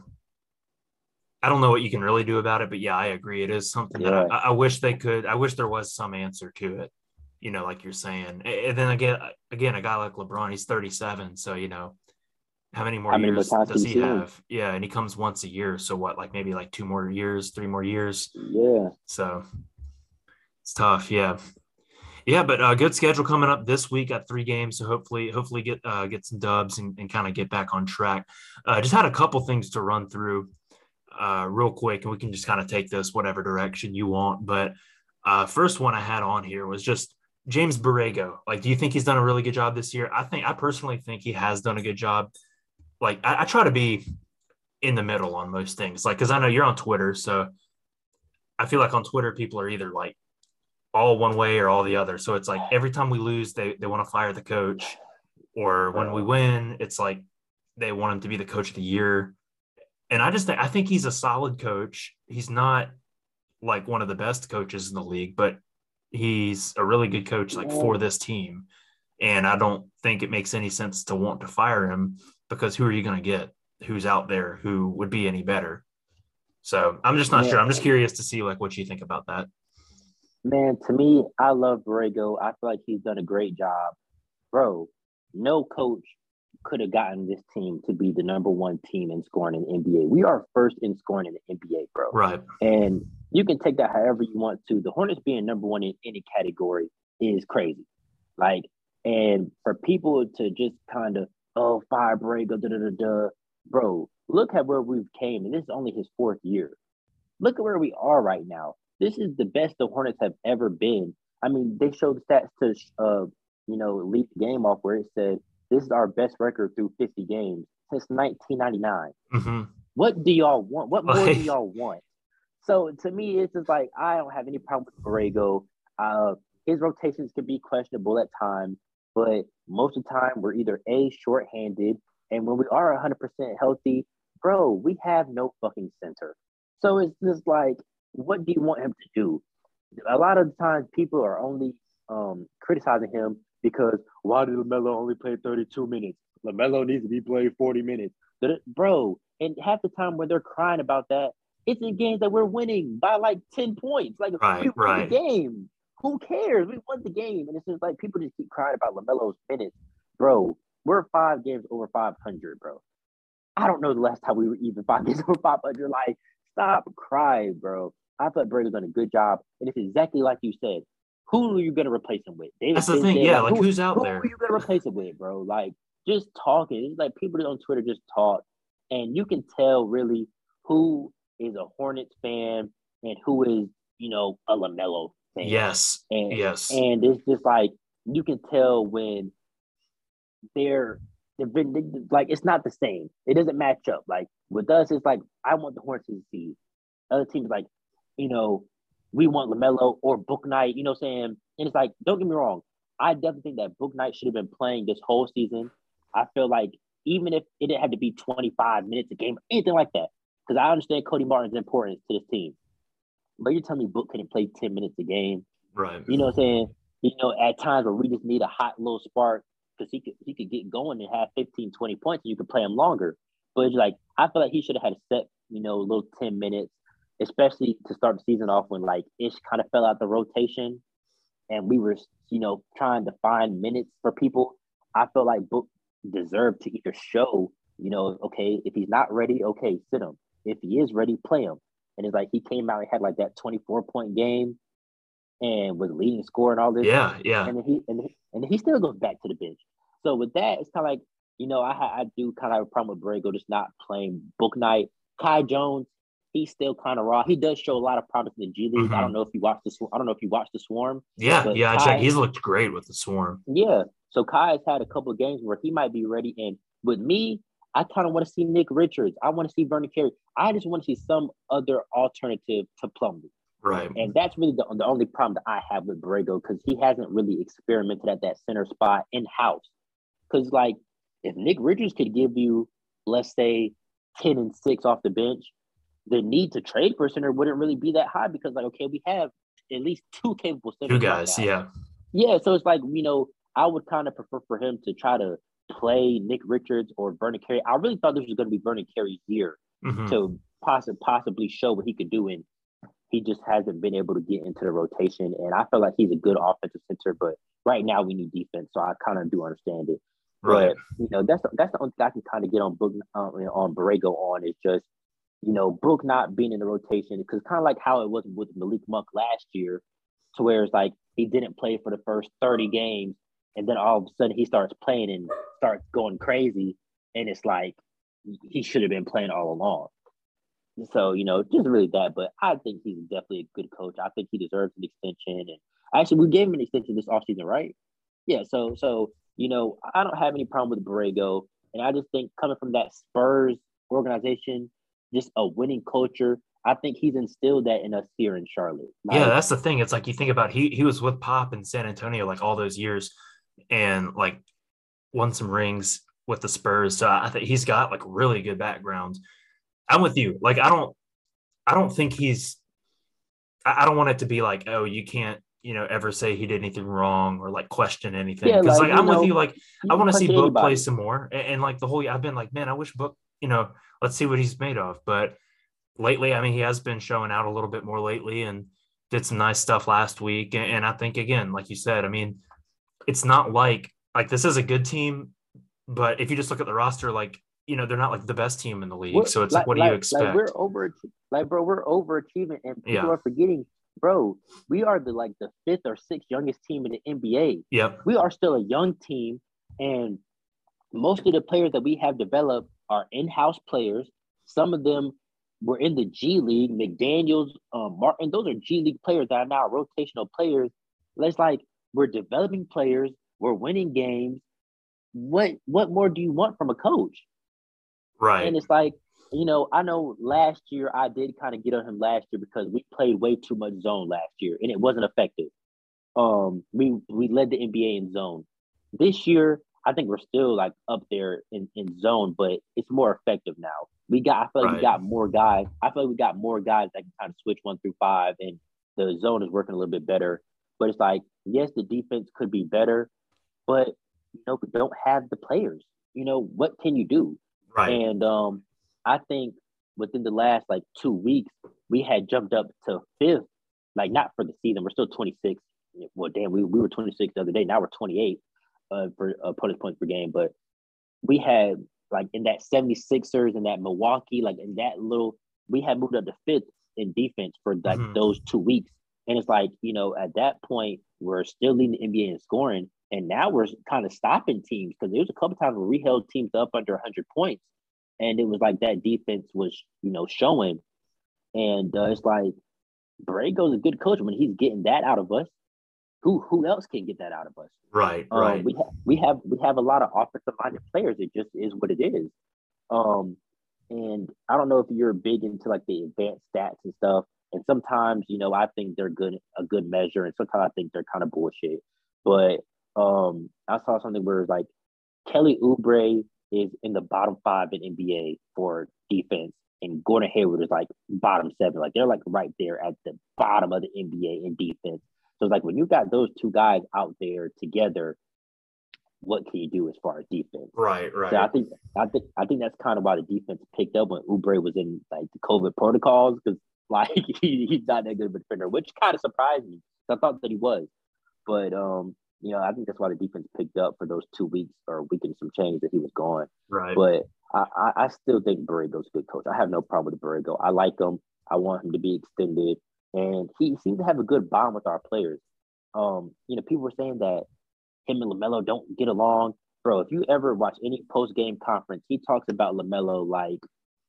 I don't know what you can really do about it. But yeah, I agree. It is something that I, I wish they could. I wish there was some answer to it. You know, like you're saying. And then again, again, a guy like LeBron, he's 37, so you know, how many more How many years does he him? have? Yeah, and he comes once a year. So what? Like maybe like two more years, three more years. Yeah. So it's tough. Yeah. Yeah, but uh, good schedule coming up this week. Got three games, so hopefully, hopefully get uh, get some dubs and, and kind of get back on track. Uh, just had a couple things to run through uh, real quick, and we can just kind of take this whatever direction you want. But uh, first one I had on here was just James Borrego. Like, do you think he's done a really good job this year? I think I personally think he has done a good job. Like, I, I try to be in the middle on most things. Like, because I know you're on Twitter, so I feel like on Twitter people are either like all one way or all the other. So it's like every time we lose, they they want to fire the coach, or when we win, it's like they want him to be the coach of the year. And I just think I think he's a solid coach. He's not like one of the best coaches in the league, but he's a really good coach like for this team. And I don't think it makes any sense to want to fire him because who are you going to get who's out there who would be any better? So I'm just not Yeah. sure. I'm just curious to see like what you think about that. Man, to me, I love Borrego. I feel like he's done a great job. Bro, no coach could have gotten this team to be the number one team in scoring in the NBA. We are first in scoring in the NBA, bro. Right. And you can take that however you want to. The Hornets being number one in any category is crazy. Like, and for people to just kind of, oh, fire Borrego, da da da da, bro, look at where we've came, and this is only his fourth year. Look at where we are right now. This is the best the Hornets have ever been. I mean, they showed stats to, uh, you know, lead the game off where it said this is our best record through 50 games since 1999 hmm what do y'all want? What more do y'all want? So to me, it's just like I don't have any problem with Borrego. Uh, his rotations can be questionable at times, but most of the time we're either a shorthanded, and when we are 100 percent healthy, bro, we have no fucking center. So it's just like, what do you want him to do? A lot of the times, people are only um, criticizing him because why did LaMelo only play 32 minutes? LaMelo needs to be played 40 minutes bro. And half the time when they're crying about that, it's in games that we're winning by like 10 points. Like Right, we won right. the game. Who cares? We won the game. And it's just like people just keep crying about LaMelo's minutes. Bro, we're five games over 500, bro. I don't know the last time we were even five games over 500. Like, stop crying, bro. I thought Brady's done a good job. And it's exactly like you said. Who are you going to replace him with? David That's the thing. Yeah. Like who- who's out who there? Who are you gonna replace it with, bro? Like just talking. It's like people on Twitter just talk, and you can tell really who is a Hornets fan and who is you know a LaMelo fan. Yes. and Yes. and it's just like you can tell when they're been like it's not the same. It doesn't match up. Like with us, it's like I want the Hornets to see. Other teams like, you know, we want LaMelo or Bouknight. You know, what I'm saying, and it's like, don't get me wrong. I definitely think that Bouknight should have been playing this whole season. I feel like even if it didn't have to be 25 minutes a game, anything like that, because I understand Cody Martin's importance to this team. But you're telling me Book couldn't play 10 minutes a game? right. You know what I'm saying? You know, at times where we just need a hot little spark because he could he could get going and have 15, 20 points and you could play him longer. But it's like I feel like he should have had a set, you know, little 10 minutes, especially to start the season off when like Ish kind of fell out the rotation and we were, you know, trying to find minutes for people. I felt like Book deserved to either show, you know, okay, if he's not ready, okay, sit him. If he is ready, play him. And it's like he came out and had like that 24 point game and was leading score and all this. Yeah. Yeah. And then he and he, and he still goes back to the bench. So with that, it's kind of like you know I I do kind of have a problem with Borrego just not playing Bouknight. Kai Jones, he's still kind of raw. He does show a lot of promise in the G League. Mhm. I don't know if you watched the I don't know if you watched the Swarm. Yeah. Yeah. I Kai- checked. He's looked great with the swarm. Yeah. So Kai has had a couple of games where he might be ready. And with me, I kind of want to see Nick Richards. I want to see Vernon Carey. I just want to see some other alternative to Plumlee. Right. And that's really the, the only problem that I have with Borrego because he hasn't really experimented at that center spot in house. Because, like, if Nick Richards could give you, let's say, 10 and 6 off the bench, the need to trade for a center wouldn't really be that high because, like, okay, we have at least two capable centers. Two guys, right yeah. Yeah. So it's like, you know, I would kind of prefer for him to try to play Nick Richards or Vernon Carey. I really thought this was going to be Vernon Carey's year Mhm. to possibly possibly show what he could do, and he just hasn't been able to get into the rotation. And I feel like he's a good offensive center, but right now we need defense, so I kind of do understand it. Right. But you know, that's that's the only thing I can kind of get on Book uh, on Borrego on is just you know Book not being in the rotation because kind of like how it was with Malik Monk last year, to where it's like he didn't play for the first thirty games, and then all of a sudden he starts playing and starts going crazy, and it's like he should have been playing all along. So you know, just really that. But I think he's definitely a good coach. I think he deserves an extension, and actually we gave him an extension this offseason, right? Yeah. So so you know, I don't have any problem with Borrego, and I just think coming from that Spurs organization, just a winning culture. I think he's instilled that in us here in Charlotte. yeah, that's the thing. It's like you think about he he was with Pop in San Antonio like all those years, and like won some rings with the Spurs. So I think he's got like really good background. I'm with you. Like I don't, I don't think he's. I don't want it to be like, oh, you can't, you know, ever say he did anything wrong or like question anything. Yeah, Because like, like, I'm know, with you. Like I want to see Book anybody. play some more, and, and like the whole. I've been like, man, I wish Book, you know, let's see what he's made of. But lately, I mean, he has been showing out a little bit more lately, and did some nice stuff last week. And, I think again, like you said, I mean, it's not like like this is a good team, but if you just look at the roster, like you know, they're not like the best team in the league. We're- so it's like, what do you expect? Like we're over, like bro, we're overachieving, and people Yeah. are forgetting, bro. We are the like the fifth or sixth youngest team in the NBA. yep. We are still a young team, and most of the players that we have developed are in-house players. Some of them were in the G League. McDaniels, um, Martin, those are G League players that are now rotational players. It's like we're developing players. We're winning games. What what more do you want from a coach? Right. And it's like, you know, I know last year I did kind of get on him last year because we played way too much zone last year and it wasn't effective. Um, we we led the NBA in zone. This year, I think we're still like up there in, in zone, but it's more effective now. We got I feel like Right. we got more guys. I feel like we got more guys that can kind of switch one through five and the zone is working a little bit better. But it's like, yes, the defense could be better, but you know, we don't have the players. You know, what can you do? right. And um, I think within the last like two weeks, we had jumped up to fifth. Like not for the season, we're still 26. Well, damn, we, we were 26 the other day. Now we're 28 uh, for opponent points per game. But we had like in that 76ers and that Milwaukee, like in that little, we had moved up to fifth in defense for like Mhm. those two weeks. And it's like, you know, at that point, we're still leading the NBA in scoring. And now we're kind of stopping teams because there was a couple times where we held teams up under 100 points. And it was like that defense was, you know, showing. And uh, it's like, Borrego's a good coach when he's getting that out of us. Who who else can get that out of us? right. Um, Right. we have we have we have a lot of offensive minded players. It just is what it is. Um, and I don't know if you're big into like the advanced stats and stuff. And sometimes, you know, I think they're good a good measure, and sometimes I think they're kind of bullshit. But um, I saw something where it's like Kelly Oubre is in the bottom five in NBA for defense, and Gordon Hayward is like bottom seven. Like they're like right there at the bottom of the NBA in defense. So it's like when you got those two guys out there together, what can you do as far as defense? right. Right. So I think I think I think that's kind of why the defense picked up when Oubre was in like the COVID protocols because like he, he's not that good of a defender, which kind of surprised me. I thought that he was, but um, you know, I think that's why the defense picked up for those two weeks or week and some change that he was gone. right. But I, I, I still think Borrego's a good coach. I have no problem with Borrego. I like him. I want him to be extended, and he seems to have a good bond with our players. Um, you know, people were saying that him and LaMelo don't get along, bro. If you ever watch any post game conference, he talks about LaMelo like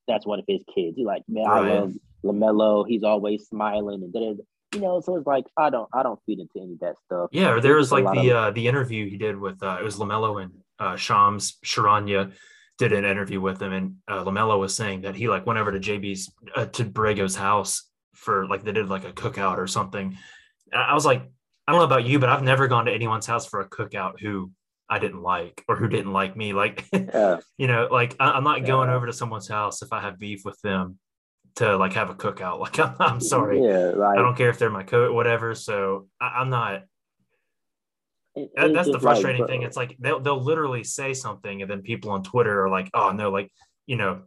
that's one of his kids. He like, man, Right. I love LaMelo. He's always smiling and da-da-da." you know. So it's like I don't, I don't feed into any of that stuff. Yeah, or there was like the of- uh, the interview he did with uh, it was LaMelo and uh, Shams Charania, did an interview with him, and uh, LaMelo was saying that he like went over to JB's uh, to Borrego's house for like they did like a cookout or something. And I was like, I don't know about you, but I've never gone to anyone's house for a cookout who I didn't like or who didn't like me. Like, yeah. you know, like I, am not yeah. going over to someone's house if I have beef with them to like have a cookout. Like, I'm, I'm sorry. Yeah, like, I don't care if they're my coat, whatever. So I, am not. It, that's the frustrating like, thing. Uh, it's like they'll they'll literally say something, and then people on Twitter are like, "Oh no, like you know,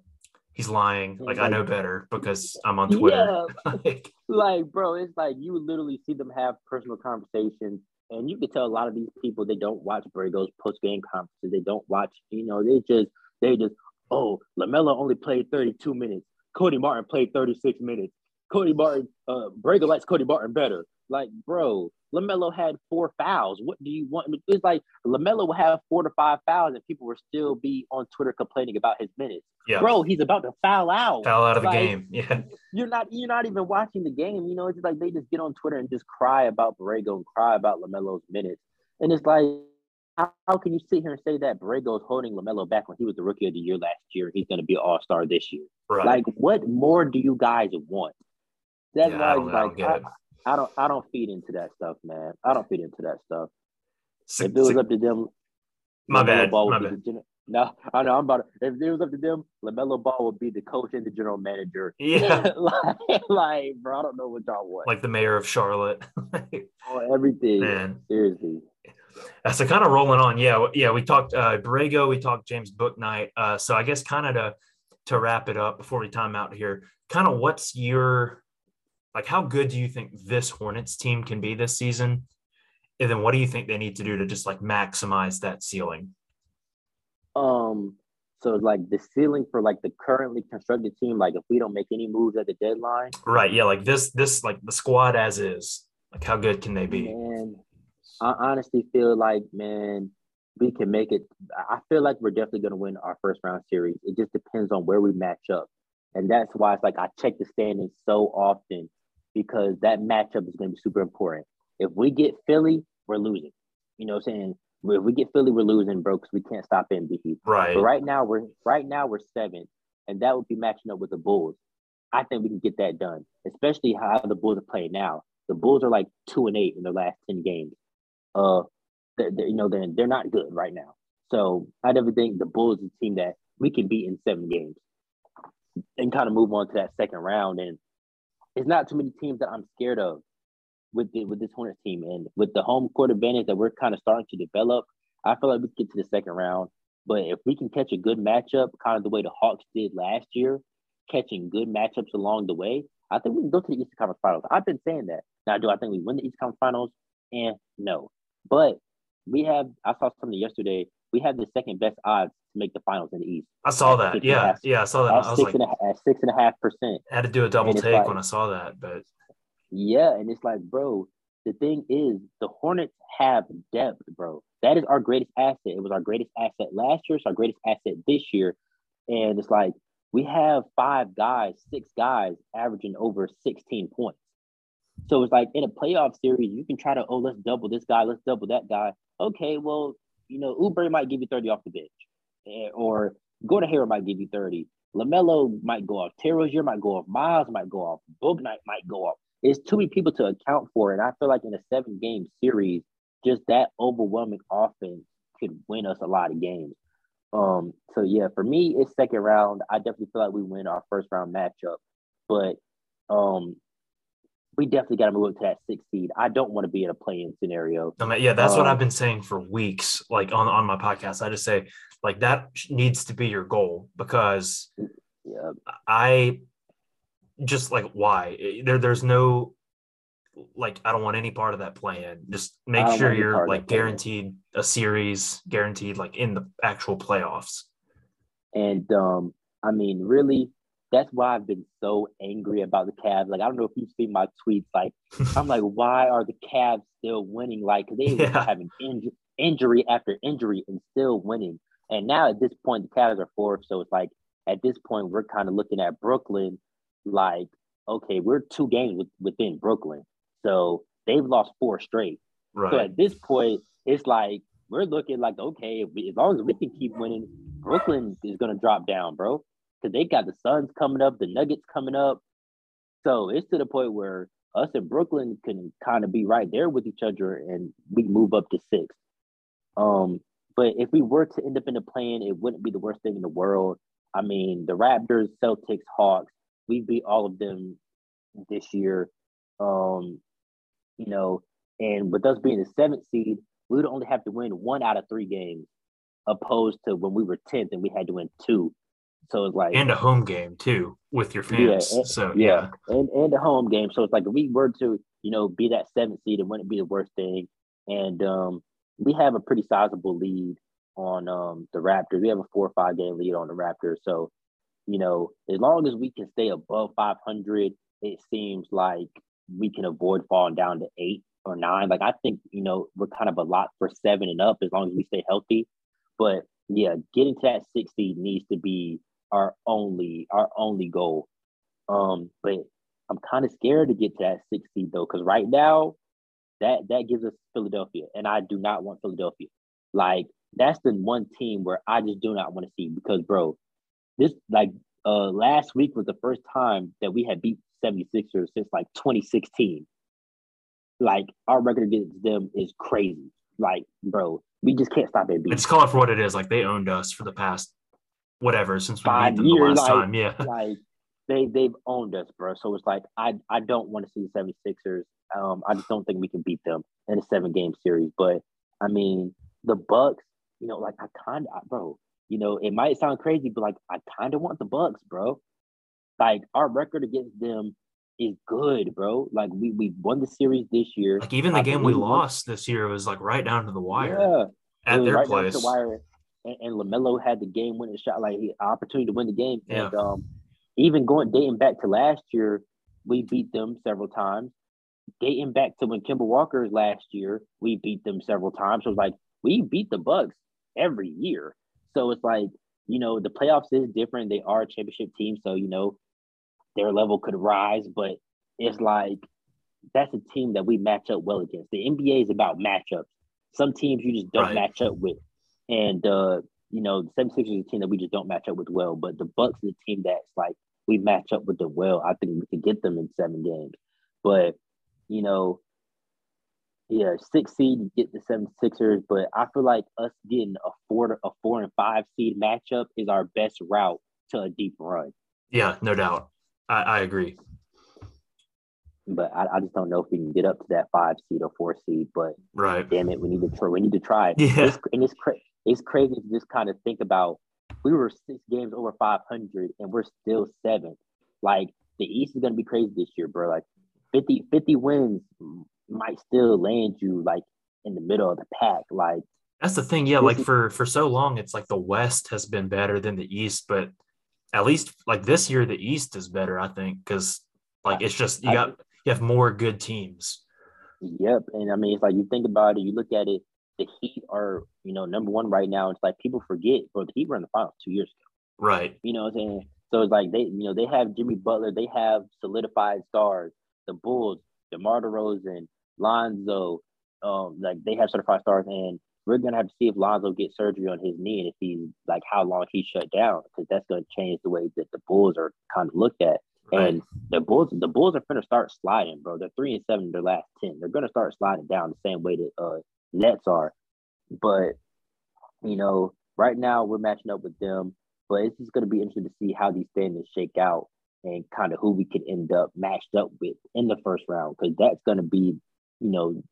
he's lying. Like, I know better because I'm on Twitter." Yeah, like, like, bro, it's like you literally see them have personal conversations and you can tell a lot of these people they don't watch Borrego's post game conferences. They don't watch, you know, they just they just oh LaMelo only played 32 minutes. Cody Martin played 36 minutes. Cody Martin, uh, Borrego likes Cody Martin better. Like, bro, LaMelo had four fouls. What do you want? It's like LaMelo will have four to five fouls and people will still be on Twitter complaining about his minutes. Yeah. Bro, he's about to foul out. Foul out of like, the game. Yeah. You're not you're not even watching the game. You know, it's like they just get on Twitter and just cry about Borrego and cry about LaMelo's minutes. And it's like, how, how can you sit here and say that Borrego is holding LaMelo back when he was the rookie of the year last year? He's going to be an all star this year. Right. Like, what more do you guys want? That's yeah, why it's like, I don't I don't feed into that stuff, man. I don't feed into that stuff. if it was up to them, my bad. My bad. Gen- no, I know I'm about. To, if it was up to them, LaMelo Ball would be the coach and the general manager. Yeah, like, like, bro, I don't know what y'all want. Like the mayor of Charlotte. oh, everything. Man, seriously. So kind of rolling on. Yeah, yeah. We talked uh Borrego. We talked James Bouknight. Uh, so I guess kind of to to wrap it up before we time out here. Kind of what's your like how good do you think this Hornets team can be this season? And then what do you think they need to do to just like maximize that ceiling? Um, so like the ceiling for like the currently constructed team, like if we don't make any moves at the deadline. Right. Yeah. Like this, this, like the squad as is, like how good can they be? Man, I honestly feel like, man, we can make it. I feel like we're definitely going to win our first round series. It just depends on where we match up. And that's why it's like I check the standings so often because that matchup is going to be super important. If we get Philly, we're losing. You know what I'm saying? If we get Philly, we're losing, bro, because we can't stop Embiid. Right. But right now, we're right now we're seventh, and that would be matching up with the Bulls. I think we can get that done, especially how the Bulls are playing now. The Bulls are like two and eight in their last ten games. Uh, they're, they're, you know they're they're not good right now. So I never think the Bulls is a team that we can beat in seven games, and kind of move on to that second round. And it's not too many teams that I'm scared of with the, with this Hornets team, and with the home court advantage that we're kind of starting to develop, I feel like we get to the second round. But if we can catch a good matchup, kind of the way the Hawks did last year, catching good matchups along the way, I think we can go to the Eastern Conference Finals. I've been saying that. Now, do I think we win the Eastern Conference Finals? And no, but we have. I saw something yesterday. We have the second best odds to make the finals in the East. I saw that. Yeah, half, yeah, I saw that. I was six like, and a, at six and a half percent. I had to do a double take like, when I saw that, but yeah, and it's like, bro, the thing is, the Hornets have depth, bro. That is our greatest asset. It was our greatest asset last year. It's our greatest asset this year, and it's like we have five guys, six guys averaging over 16 points. So it's like in a playoff series, you can try to, oh, let's double this guy, let's double that guy. Okay, well, you know, Oubre might give you 30 off the bench, eh, go to Hayward might give you 30. LaMelo might go off. Terry might go off. Miles might go off. Bouknight might go off. It's too many people to account for. And I feel like in a seven game series, just that overwhelming offense could win us a lot of games. Um, so yeah, for me, it's second round. I definitely feel like we win our first round matchup. But um, we definitely got to move up to that six seed. I don't want to be in a play-in scenario. I mean, yeah, that's um, what I've been saying for weeks. Like on on my podcast, I just say like that needs to be your goal because yeah. I just like why there there's no like I don't want any part of that plan. Just make sure you're like guaranteed a series, guaranteed like in the actual playoffs. And um, I mean, really, that's why I've been so angry about the Cavs. Like, I don't know if you've seen my tweets. Like, I'm like, why are the Cavs still winning? Like, they yeah. having inj- injury after injury and still winning. And now at this point, the Cavs are fourth. So it's like, at this point, we're kind of looking at Brooklyn like, okay, we're two games with, within Brooklyn. So they've lost four straight. Right. So at this point, it's like, we're looking like, okay, we, as long as we can keep winning, Brooklyn is gonna drop down, bro, because they got the Suns coming up, the Nuggets coming up. So it's to the point where us and Brooklyn can kind of be right there with each other, and we move up to six. Um, but if we were to end up in the play-in, it wouldn't be the worst thing in the world. I mean, the Raptors, Celtics, Hawks, we beat all of them this year. Um, you know, and with us being the seventh seed, we would only have to win one out of three games, opposed to when we were tenth and we had to win two. So it's like and a home game too with your fans. Yeah, and, so yeah, yeah. and and a home game. So it's like if we were to you know be that seventh seed, it wouldn't be the worst thing. And um, we have a pretty sizable lead on um, the Raptors. We have a four or five game lead on the Raptors. So you know, as long as we can stay above 500, it seems like we can avoid falling down to eight or nine. Like I think you know we're kind of a lot for seven and up as long as we stay healthy. But yeah, getting to that six seed needs to be our only our only goal. Um, but I'm kind of scared to get to that six seed though, because right now that that gives us Philadelphia, and I do not want Philadelphia. Like that's the one team where I just do not want to see because, bro, this like uh last week was the first time that we had beat 76ers since like 2016. Like our record against them is crazy. Like, bro, we just can't stop it. It's called for what it is. Like they owned us for the past whatever since we beat them years, the last like, time. Yeah. Like they they've owned us, bro. So it's like I I don't want to see the 76ers. Um, I just don't think we can beat them in a seven game series. But I mean, the Bucks, you know, like I kind of, bro, you know, it might sound crazy, but like I kind of want the Bucks, bro. Like our record against them is good, bro. Like we we won the series this year. Like even the I game we lost this year was like right down to the wire. Yeah, at their right place. the wire. And, and LaMelo had the game winning shot, like opportunity to win the game. Yeah. And um, even going dating back to last year, we beat them several times. Dating back to when Kemba Walker's last year, we beat them several times. So it's like we beat the Bucks every year. So it's like, you know, the playoffs is different. They are a championship team. So, you know, their level could rise, but it's like that's a team that we match up well against. The NBA is about matchups. Some teams you just don't right. match up with. And uh, you know, the 76ers is a team that we just don't match up with well. But the Bucks is a team that's like we match up with them well. I think we could get them in seven games. But, you know, yeah, six seed get the 76ers, but I feel like us getting a four a four and five seed matchup is our best route to a deep run. Yeah, no doubt. I, I agree. But I, I, just don't know if we can get up to that five seed or four seed. But right, damn it, we need to try. We need to try. Yeah, it's, and it's cra- it's crazy to just kind of think about. We were six games over five hundred, and we're still seventh. Like the East is gonna be crazy this year, bro. Like 50, 50 wins might still land you like in the middle of the pack. Like that's the thing, yeah. Like for for so long, it's like the West has been better than the East, but at least like this year, the East is better, I think, because like it's just you got you have more good teams. Yep, and I mean it's like you think about it, you look at it. The Heat are you know number one right now. It's like people forget, bro. The Heat were in the finals two years ago. Right. You know what I'm saying? So it's like they you know they have Jimmy Butler, they have solidified stars. The Bulls, DeMar DeRozan, Lonzo, um, like they have certified stars, and we're gonna have to see if Lonzo gets surgery on his knee and if he's like how long he shut down because that's gonna change the way that the Bulls are kind of looked at. Right. And the Bulls, the Bulls are gonna start sliding, bro. They're three and seven in their last ten. They're gonna start sliding down the same way that uh, Nets are. But you know, right now we're matching up with them. But it's just gonna be interesting to see how these standings shake out and kind of who we could end up matched up with in the first round because that's gonna be, you know,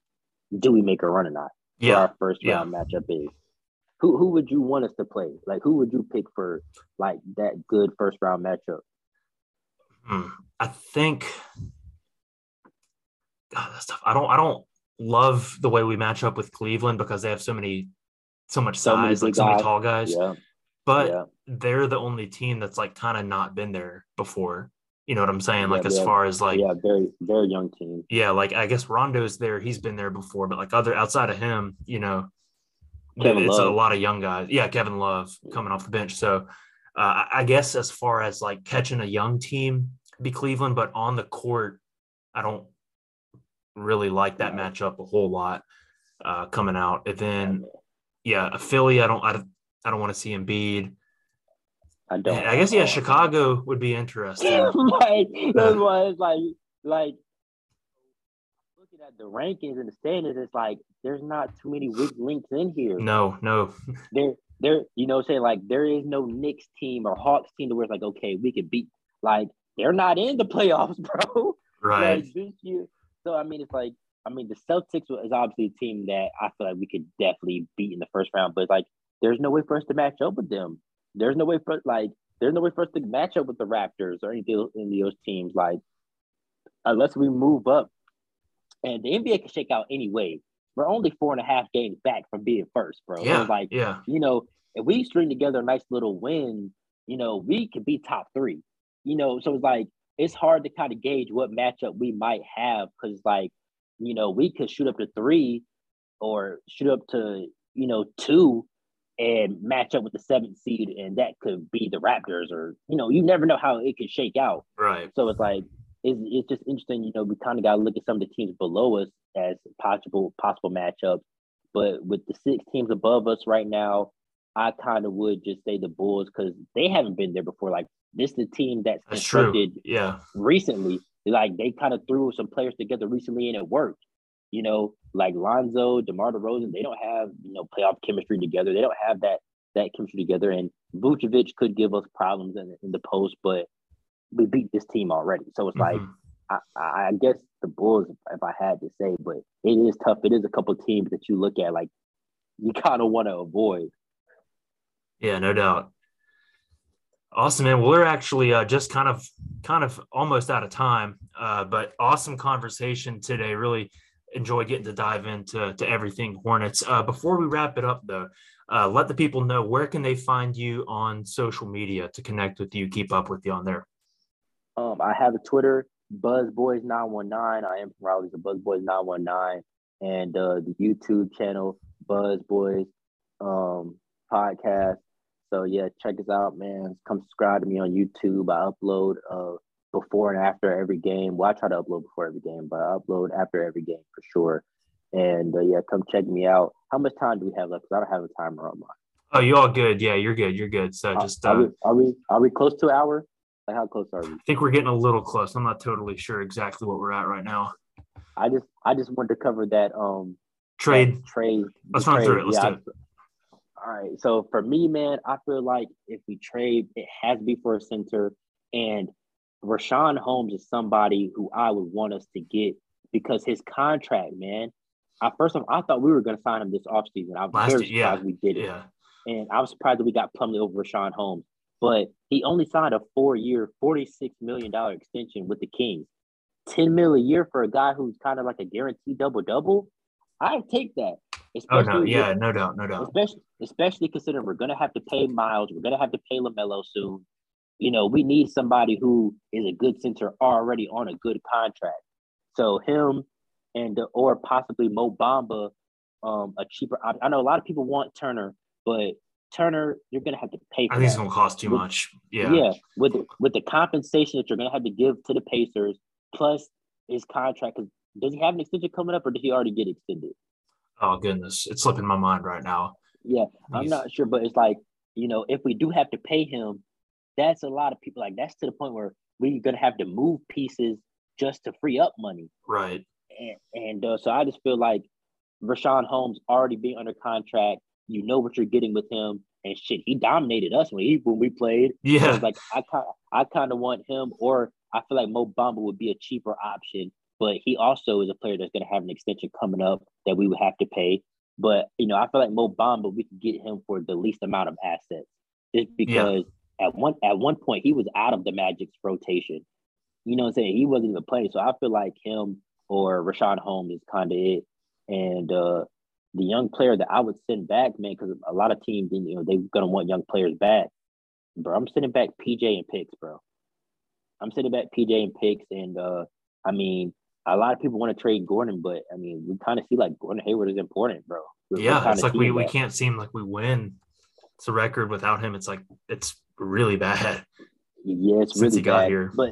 do we make a run or not? yeah. our first round yeah. matchup is. Who who would you want us to play? Like who would you pick for like that good first round matchup? Hmm. I think God, that's tough. I don't I don't love the way we match up with Cleveland because they have so many so much so size, like so many tall guys. Yeah. But yeah. they're the only team that's like kind of not been there before. You know what I'm saying? Like as far as like yeah, very very young team. Yeah, like I guess Rondo's there. He's been there before, but like other outside of him, you know, Kevin it's Love. a lot of young guys. Yeah, Kevin Love coming off the bench. So uh, I guess as far as like catching a young team, be Cleveland, but on the court, I don't really like that matchup a whole lot uh, coming out. And then yeah, Philly, I don't I, I don't want to see Embiid. I don't. I guess yeah, Chicago would be interesting. like that's why it's like like looking at the rankings and the standings, it's like there's not too many weak links in here. No, no. There, there, you know, saying like there is no Knicks team or Hawks team to where it's like, okay, we could beat. Like they're not in the playoffs, bro. Right. Like, this year. So I mean, it's like I mean, the Celtics is obviously a team that I feel like we could definitely beat in the first round, but like, there's no way for us to match up with them. There's no way for like, there's no way for us to match up with the Raptors or any of those teams. Like, unless we move up, and the NBA can shake out anyway. We're only four and a half games back from being first, bro. Yeah, so like, yeah. you know, if we string together a nice little win, you know, we could be top three. You know, so it's like it's hard to kind of gauge what matchup we might have because like you know, we could shoot up to three or shoot up to, you know, two and match up with the seventh seed, and that could be the Raptors, or you know, you never know how it could shake out. Right. So it's like it's, it's just interesting. You know, we kind of got to look at some of the teams below us as possible possible matchups, but with the six teams above us right now, I kind of would just say the Bulls because they haven't been there before. Like this is the team that's, That's constructed true. Yeah. recently. Like they kind of threw some players together recently and it worked. You know, like Lonzo, DeMar DeRozan, they don't have, you know, playoff chemistry together. They don't have that that chemistry together. And Vucevic could give us problems in, in the post, but we beat this team already. So it's like Mhm. I, I guess the Bulls, if I had to say, but it is tough. It is a couple teams that you look at like you kind of want to avoid. Yeah, no doubt. Awesome, man. Well, we're actually uh, just kind of, kind of almost out of time, uh, but awesome conversation today. Really enjoyed getting to dive into to everything Hornets. Uh, before we wrap it up, though, uh, let the people know where can they find you on social media to connect with you, keep up with you on there. Um, I have a Twitter, BuzzBoys919. I am from Raleigh, so BuzzBoys919, and uh, the YouTube channel, BuzzBoys um, Podcast. So yeah, check us out, man. Come subscribe to me on YouTube. I upload uh, before and after every game. Well, I try to upload before every game, but I upload after every game for sure. And uh, yeah, come check me out. How much time do we have left? Because I don't have a timer on mine. Oh, you all good? Yeah, you're good. You're good. So just, uh, are, we, are we are we close to an hour? Like how close are we? I think we're getting a little close. I'm not totally sure exactly what we're at right now. I just I just wanted to cover that um Trade. that trade. Let's run through it. Let's Yeah, do it. I- All right. So for me, man, I feel like if we trade, it has to be for a center. And Richaun Holmes is somebody who I would want us to get because his contract, man. I first of all, I thought we were going to sign him this offseason. I was Last very year, yeah. surprised we did it. Yeah. And I was surprised that we got Plumlee over Richaun Holmes. But he only signed a four-year, $46 million extension with the Kings. 10 mil a year for a guy who's kind of like a guaranteed double-double. I take that. Oh no. Yeah. No doubt. No doubt. especially especially considering we're gonna have to pay Miles, we're gonna have to pay LaMelo soon. You know, we need somebody who is a good center already on a good contract. So him and or possibly Mo Bamba, um, a cheaper. op- I know a lot of people want Turner, but Turner, you're gonna have to pay. For I think it's gonna cost too With- much. Yeah. yeah, with the, with the compensation that you're gonna have to give to the Pacers, plus his contract. does he have an extension coming up, or did he already get extended? Oh goodness, it's slipping my mind right now. Yeah, I'm He's- not sure, but it's like you know, if we do have to pay him, that's a lot of people. Like that's to the point where we're gonna have to move pieces just to free up money. Right. And, and uh, so I just feel like Richaun Holmes already being under contract, you know what you're getting with him, and shit, he dominated us when he when we played. Yeah. it's like I kind I kind of want him, or I feel like Mo Bamba would be a cheaper option, but he also is a player that's going to have an extension coming up that we would have to pay. But you know, I feel like Mo Bamba, we could get him for the least amount of assets, just because at one at one point he was out of the Magic's rotation. You know what I'm saying? He wasn't even playing, so I feel like him or Richaun Holmes is kind of it. And uh the young player that I would send back, man, because a lot of teams, you know, they're gonna want young players back. Bro, I'm sending back PJ and picks, bro. I'm sending back PJ and picks, and uh, I mean, a lot of people want to trade Gordon, but I mean, we kind of see like Gordon Hayward is important, bro. We're- we're Yeah. It's like we, we can't seem like we win. It's a record without him. It's like it's really bad. Yeah, it's since really he got bad, here. but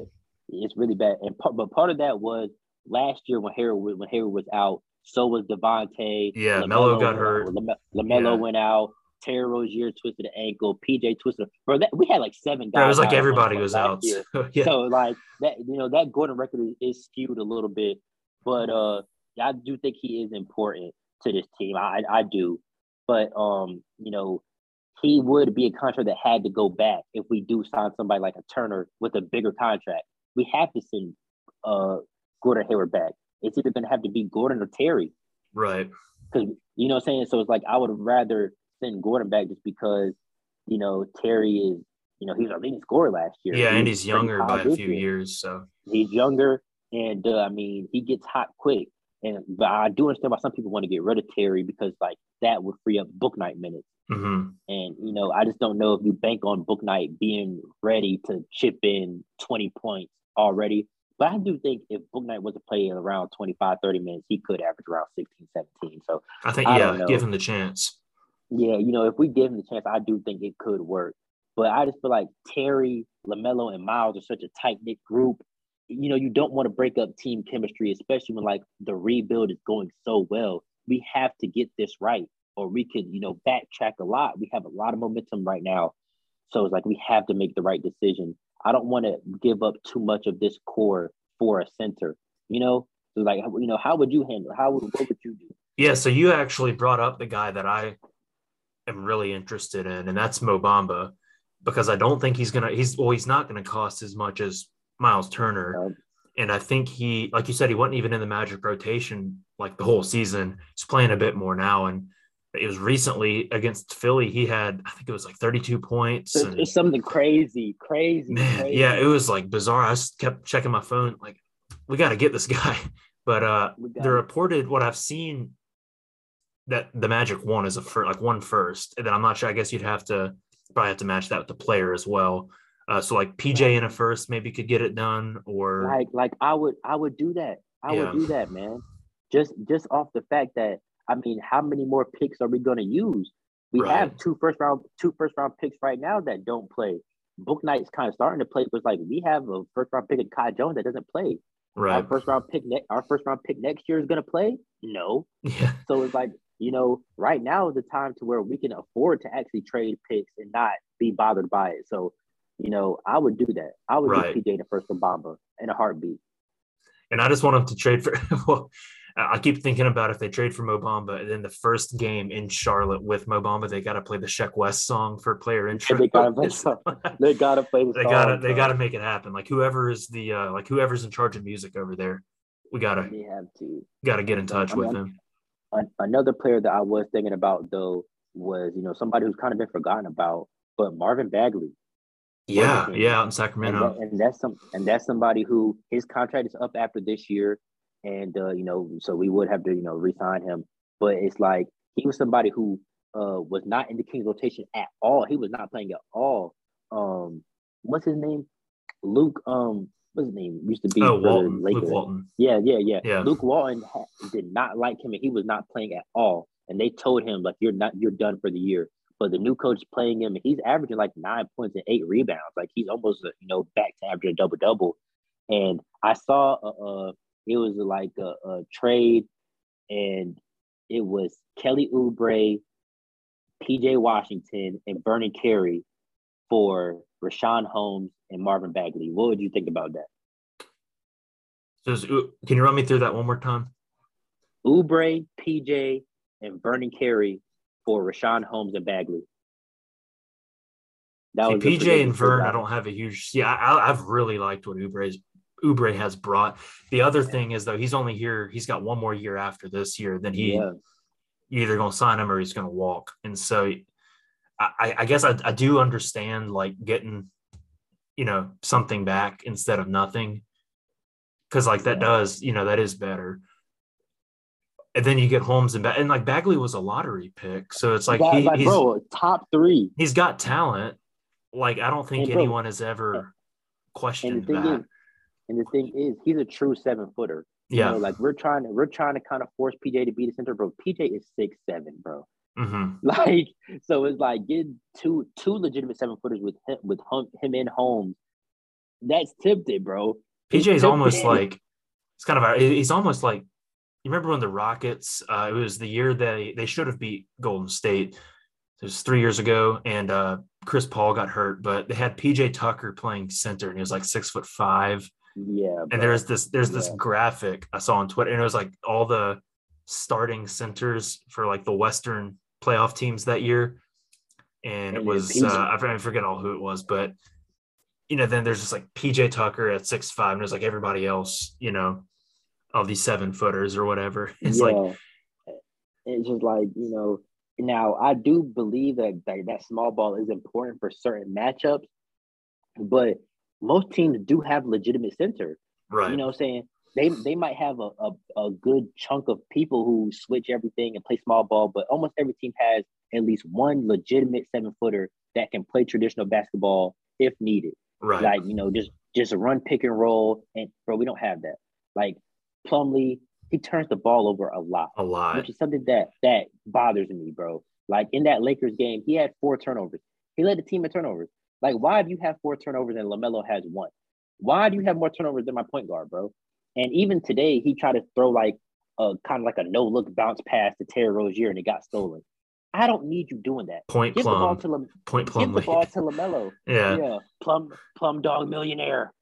it's really bad. And part, but part of that was last year when Hayward when Hayward was out, so was Devontae. Yeah, Melo got hurt. LaMelo Yeah. went out. Terry Rozier twisted the ankle, PJ twisted. Bro, that we had like seven guys. Yeah, it was like everybody was out. yeah. So like that, you know, that Gordon record is, is skewed a little bit, but uh, I do think he is important to this team. I I do, but um, you know, he would be a contract that had to go back if we do sign somebody like a Turner with a bigger contract. We have to send uh Gordon Hayward back. It's either going to have to be Gordon or Terry right. because you know what I'm saying. So it's like I would rather send Gordon back just because you know Terry is you know he's was our leading scorer last year. Yeah, He and he's younger by a few year. years. So He's younger, and uh, I mean he gets hot quick. And but I do understand why some people want to get rid of Terry because like that would free up Bouknight minutes. mhm. And you know, I just don't know if you bank on Bouknight being ready to chip in 20 points already. But I do think if Bouknight was to play around 25, 30 minutes, he could average around 16, 17. So I think I yeah, give him the chance. Yeah, you know, if we give him the chance, I do think it could work. But I just feel like Terry, LaMelo, and Miles are such a tight knit group. You know, you don't want to break up team chemistry, especially when like the rebuild is going so well. We have to get this right, or we could, you know, backtrack a lot. We have a lot of momentum right now. So it's like we have to make the right decision. I don't want to give up too much of this core for a center. You know, so like you know, how would you handle? How would what would you do? Yeah, so you actually brought up the guy that I am really interested in, and that's Mo Bamba, because I don't think he's gonna he's well, he's not gonna cost as much as Miles Turner. And I think he, like you said, he wasn't even in the Magic rotation like the whole season. He's playing a bit more now. And it was recently against Philly, he had, I think it was like 32 points. It's, And it's something crazy, crazy, Man, crazy. yeah, it was like bizarre. I just kept checking my phone, like, we got to get this guy. But uh, the reported what I've seen that the Magic one is a fir- like one first, and then I'm not sure. I guess you'd have to probably have to match that with the player as well. Uh, so like PJ in a first maybe could get it done, or like like I would I would do that. I Yeah. would do that, man. Just just off the fact that I mean, how many more picks are we gonna use? We Right. have two first round two first round picks right now that don't play. Bouknight's kind of starting to play, but it's like we have a first round pick of Kai Jones that doesn't play. Our right? first round pick ne- our first round pick next year is gonna play? No. Yeah, So it's like, you know, right now is the time to where we can afford to actually trade picks and not be bothered by it. So, you know, I would do that. I would Right. do PJ the first for Bamba in a heartbeat. and I just want them to trade for. Well, I keep thinking about if they trade for Mo Bamba, and then the first game in Charlotte with Mo Bamba, they got to play the Sheck Wes song for player intro. they gotta play some- They gotta play the they gotta they gotta make it happen. Like whoever is the uh like whoever's in charge of music over there, we gotta We have to. gotta get in touch I mean, with I'm- him. An- another player that I was thinking about though was, you know, somebody who's kind of been forgotten about, but Marvin Bagley. Yeah, yeah, out in And, Sacramento. that, and that's some and that's somebody who his contract is up after this year, and uh, you know, so we would have to you know resign him. But it's like he was somebody who uh was not in the Kings rotation at all. He was not playing at all. Um, what's his name? Luke. Um, what's his name? Used to be oh, the Walton, Luke Lakers. Walton. Yeah, yeah, yeah. Yeah. Luke Walton ha- did not like him, and he was not playing at all. And they told him like, "You're not, you're done for the year." But the new coach is playing him, and he's averaging like nine points and eight rebounds. Like he's almost, uh, you know, back to averaging a double double. And I saw, a, uh it was like a, a trade, and it was Kelly Oubre, P.J. Washington, and Vernon Carey for Richaun Holmes and Marvin Bagley. What would you think about that? Just, can you run me through that one more time? Oubre, PJ, and Vernon Carey for Richaun Holmes and Bagley. That See, was PJ and Vern, I don't have a huge. Yeah, I, I've really liked what Oubre's Oubre has brought. The other thing is though, he's only here. He's got one more year after this year. Then he Yeah. either going to sign him or he's going to walk. And so, I, I guess I, I do understand like getting, you know, something back instead of nothing, because like that does, you know, that is better. And then you get Holmes and ba- and like Bagley was a lottery pick, so it's like, he, like, he's bro, top three. he's got talent. Like I don't think And bro- anyone has ever questioned thing that. is, and the thing is, he's a true seven footer. You yeah. know, like we're trying to we're trying to kind of force PJ to be the center, bro. PJ is six seven, bro. Hmm Like, so it's like getting two two legitimate seven footers with him with hum, him in Holmes. That's tempted, bro. It's PJ is almost tempting. like it's kind of he's almost like you remember when the Rockets uh, it was the year they they should have beat Golden State it was three years ago, and uh, Chris Paul got hurt, but they had PJ Tucker playing center, and he was like six foot five. Yeah. And there's this there's this Yeah. graphic I saw on Twitter, and it was like all the starting centers for like the Western playoff teams that year, and it was uh, I forget- all who it was, but you know then there's just like PJ Tucker at six five, and there's like everybody else, you know, all these seven footers or whatever. It's like it's just like you know. Now I do believe that, that that small ball is important for certain matchups, but most teams do have legitimate center. right, You know what I'm saying? They they might have a, a, a good chunk of people who switch everything and play small ball, but almost every team has at least one legitimate seven footer that can play traditional basketball if needed. right, Like, you know, just just a run pick and roll. And bro, we don't have that. Like Plumlee, he turns the ball over a lot, a lot. which is something that that bothers me, bro. Like in that Lakers game, he had four turnovers. He led the team in turnovers. Like, why do you have four turnovers and LaMelo has one? Why do you have more turnovers than my point guard, bro? And even today, he tried to throw like a kind of like a no look bounce pass to Terry Rozier and it got stolen. I don't need you doing that. Point Give the ball plum, to Lam- point give the ball to LaMelo. Yeah, Yeah, plum plum dog millionaire.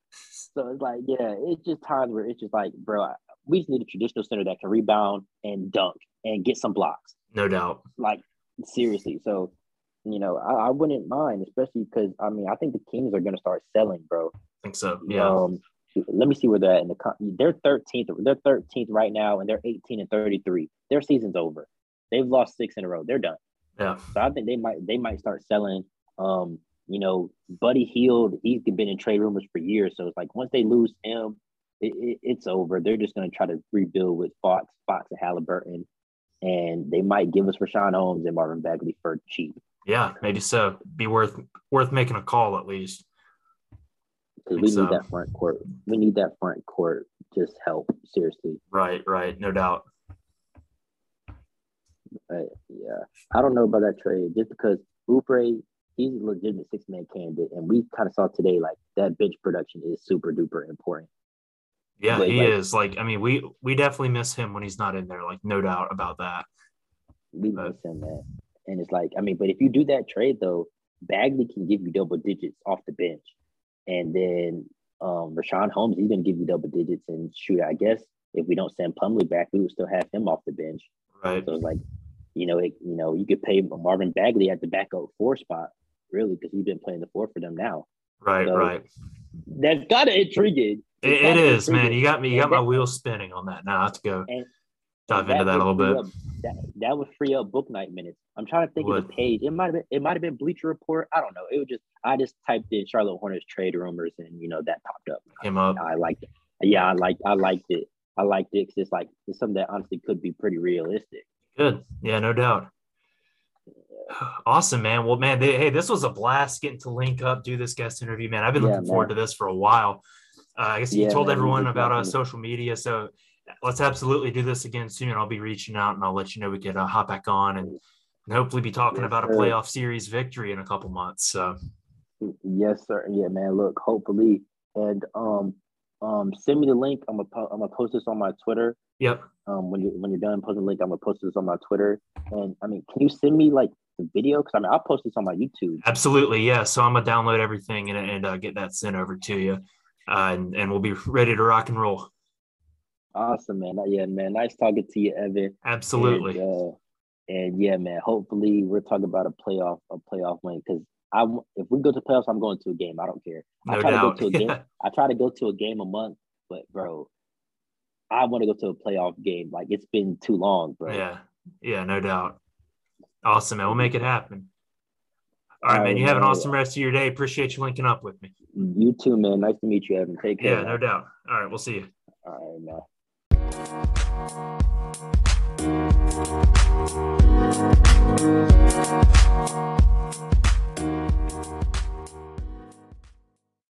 So it's like, yeah, it's just times where it's just like, bro, I- we just need a traditional center that can rebound and dunk and get some blocks. no doubt. Like seriously. So, you know, I, I wouldn't mind, especially because I mean, I think the Kings are gonna start selling, bro. I think so. Yeah, Um, let me see where they're at in the con- they're 13th. They're 13th right now, and they're 18 and 33. Their season's over. They've lost six in a row. They're done. yeah, So I think they might they might start selling. Um, you know, Buddy Hield, he's been in trade rumors for years. So it's like once they lose him, it, it, it's over. They're just gonna try to rebuild with Fox, Fox and Halliburton, and they might give us Richaun Holmes and Marvin Bagley for cheap yeah. Maybe so. Be worth worth making a call at least. Because we Think need so. that front court. We need that front court just help seriously. Right, right. No doubt. But yeah, I don't know about that trade just because Oubre, he's a legitimate six man candidate, and we kind of saw today like that bench production is super duper important. Yeah, he like- is. Like, I mean, we we definitely miss him when he's not in there. Like, no doubt about that. We Right. miss him, man. And it's like, I mean, but if you do that trade though, Bagley can give you double digits off the bench, and then um Richaun Holmes, he's gonna give you double digits. And shoot, I guess if we don't send Plumlee back, we would still have him off the bench. Right. So it's like, you know, it, you know, you could pay Marvin Bagley at the backup four spot, really, because he's been playing the four for them now. Right, So, right. That's kind of intriguing. It, It's it kinda man. You got me. You got And my that- wheels spinning on that. Now I have to go And- dive into that a would little free bit. up- that, that would free up Bouknight minutes. I'm trying to think of Would. the page. It might have been it might have been Bleacher Report. I don't know. It was just I just typed in Charlotte Hornets trade rumors and you know that popped up. Came up. I liked it. Yeah, I like I liked it. I liked it because it's like it's something that honestly could be pretty realistic. Good. Yeah, no doubt. Awesome, man. Well, man, they, hey, this was a blast getting to link up, do this guest interview, man. I've been Yeah, looking forward to this for a while. Uh, I guess you Yeah, told man, everyone about uh, social media, so let's absolutely do this again soon. I'll be reaching out and I'll let you know we could uh, hop back on and, and hopefully be talking Yes, about a playoff series victory in a couple months. So Yes, sir. Yeah, man. Look, hopefully, and um, um, send me the link. I'm gonna po- I'm gonna post this on my Twitter. yep, Um, when you when you're done posting the link, I'm gonna post this on my Twitter. And I mean, can you send me like the video? Because I mean, I'll post this on my YouTube. absolutely, yeah. So I'm gonna download everything and, and uh, get that sent over to you, uh, and and we'll be ready to rock and roll. Awesome, man. Yeah, man. Nice talking to you, Evan. Absolutely. And, uh, and yeah, man. Hopefully, we're talking about a playoff a playoff win because I if we go to playoffs, I'm going to a game. I don't care. I no try doubt. to go to a game. I try to go to a game a month, but bro, I want to go to a playoff game. Like it's been too long, bro. Yeah, yeah, no doubt. Awesome, man. We'll make it happen. All right, All man. You have an awesome rest of your day. Appreciate you linking up with me. You too, man. Nice to meet you, Evan. Take care. Yeah, man. no doubt. All right, we'll see you. All right, man. Thank you.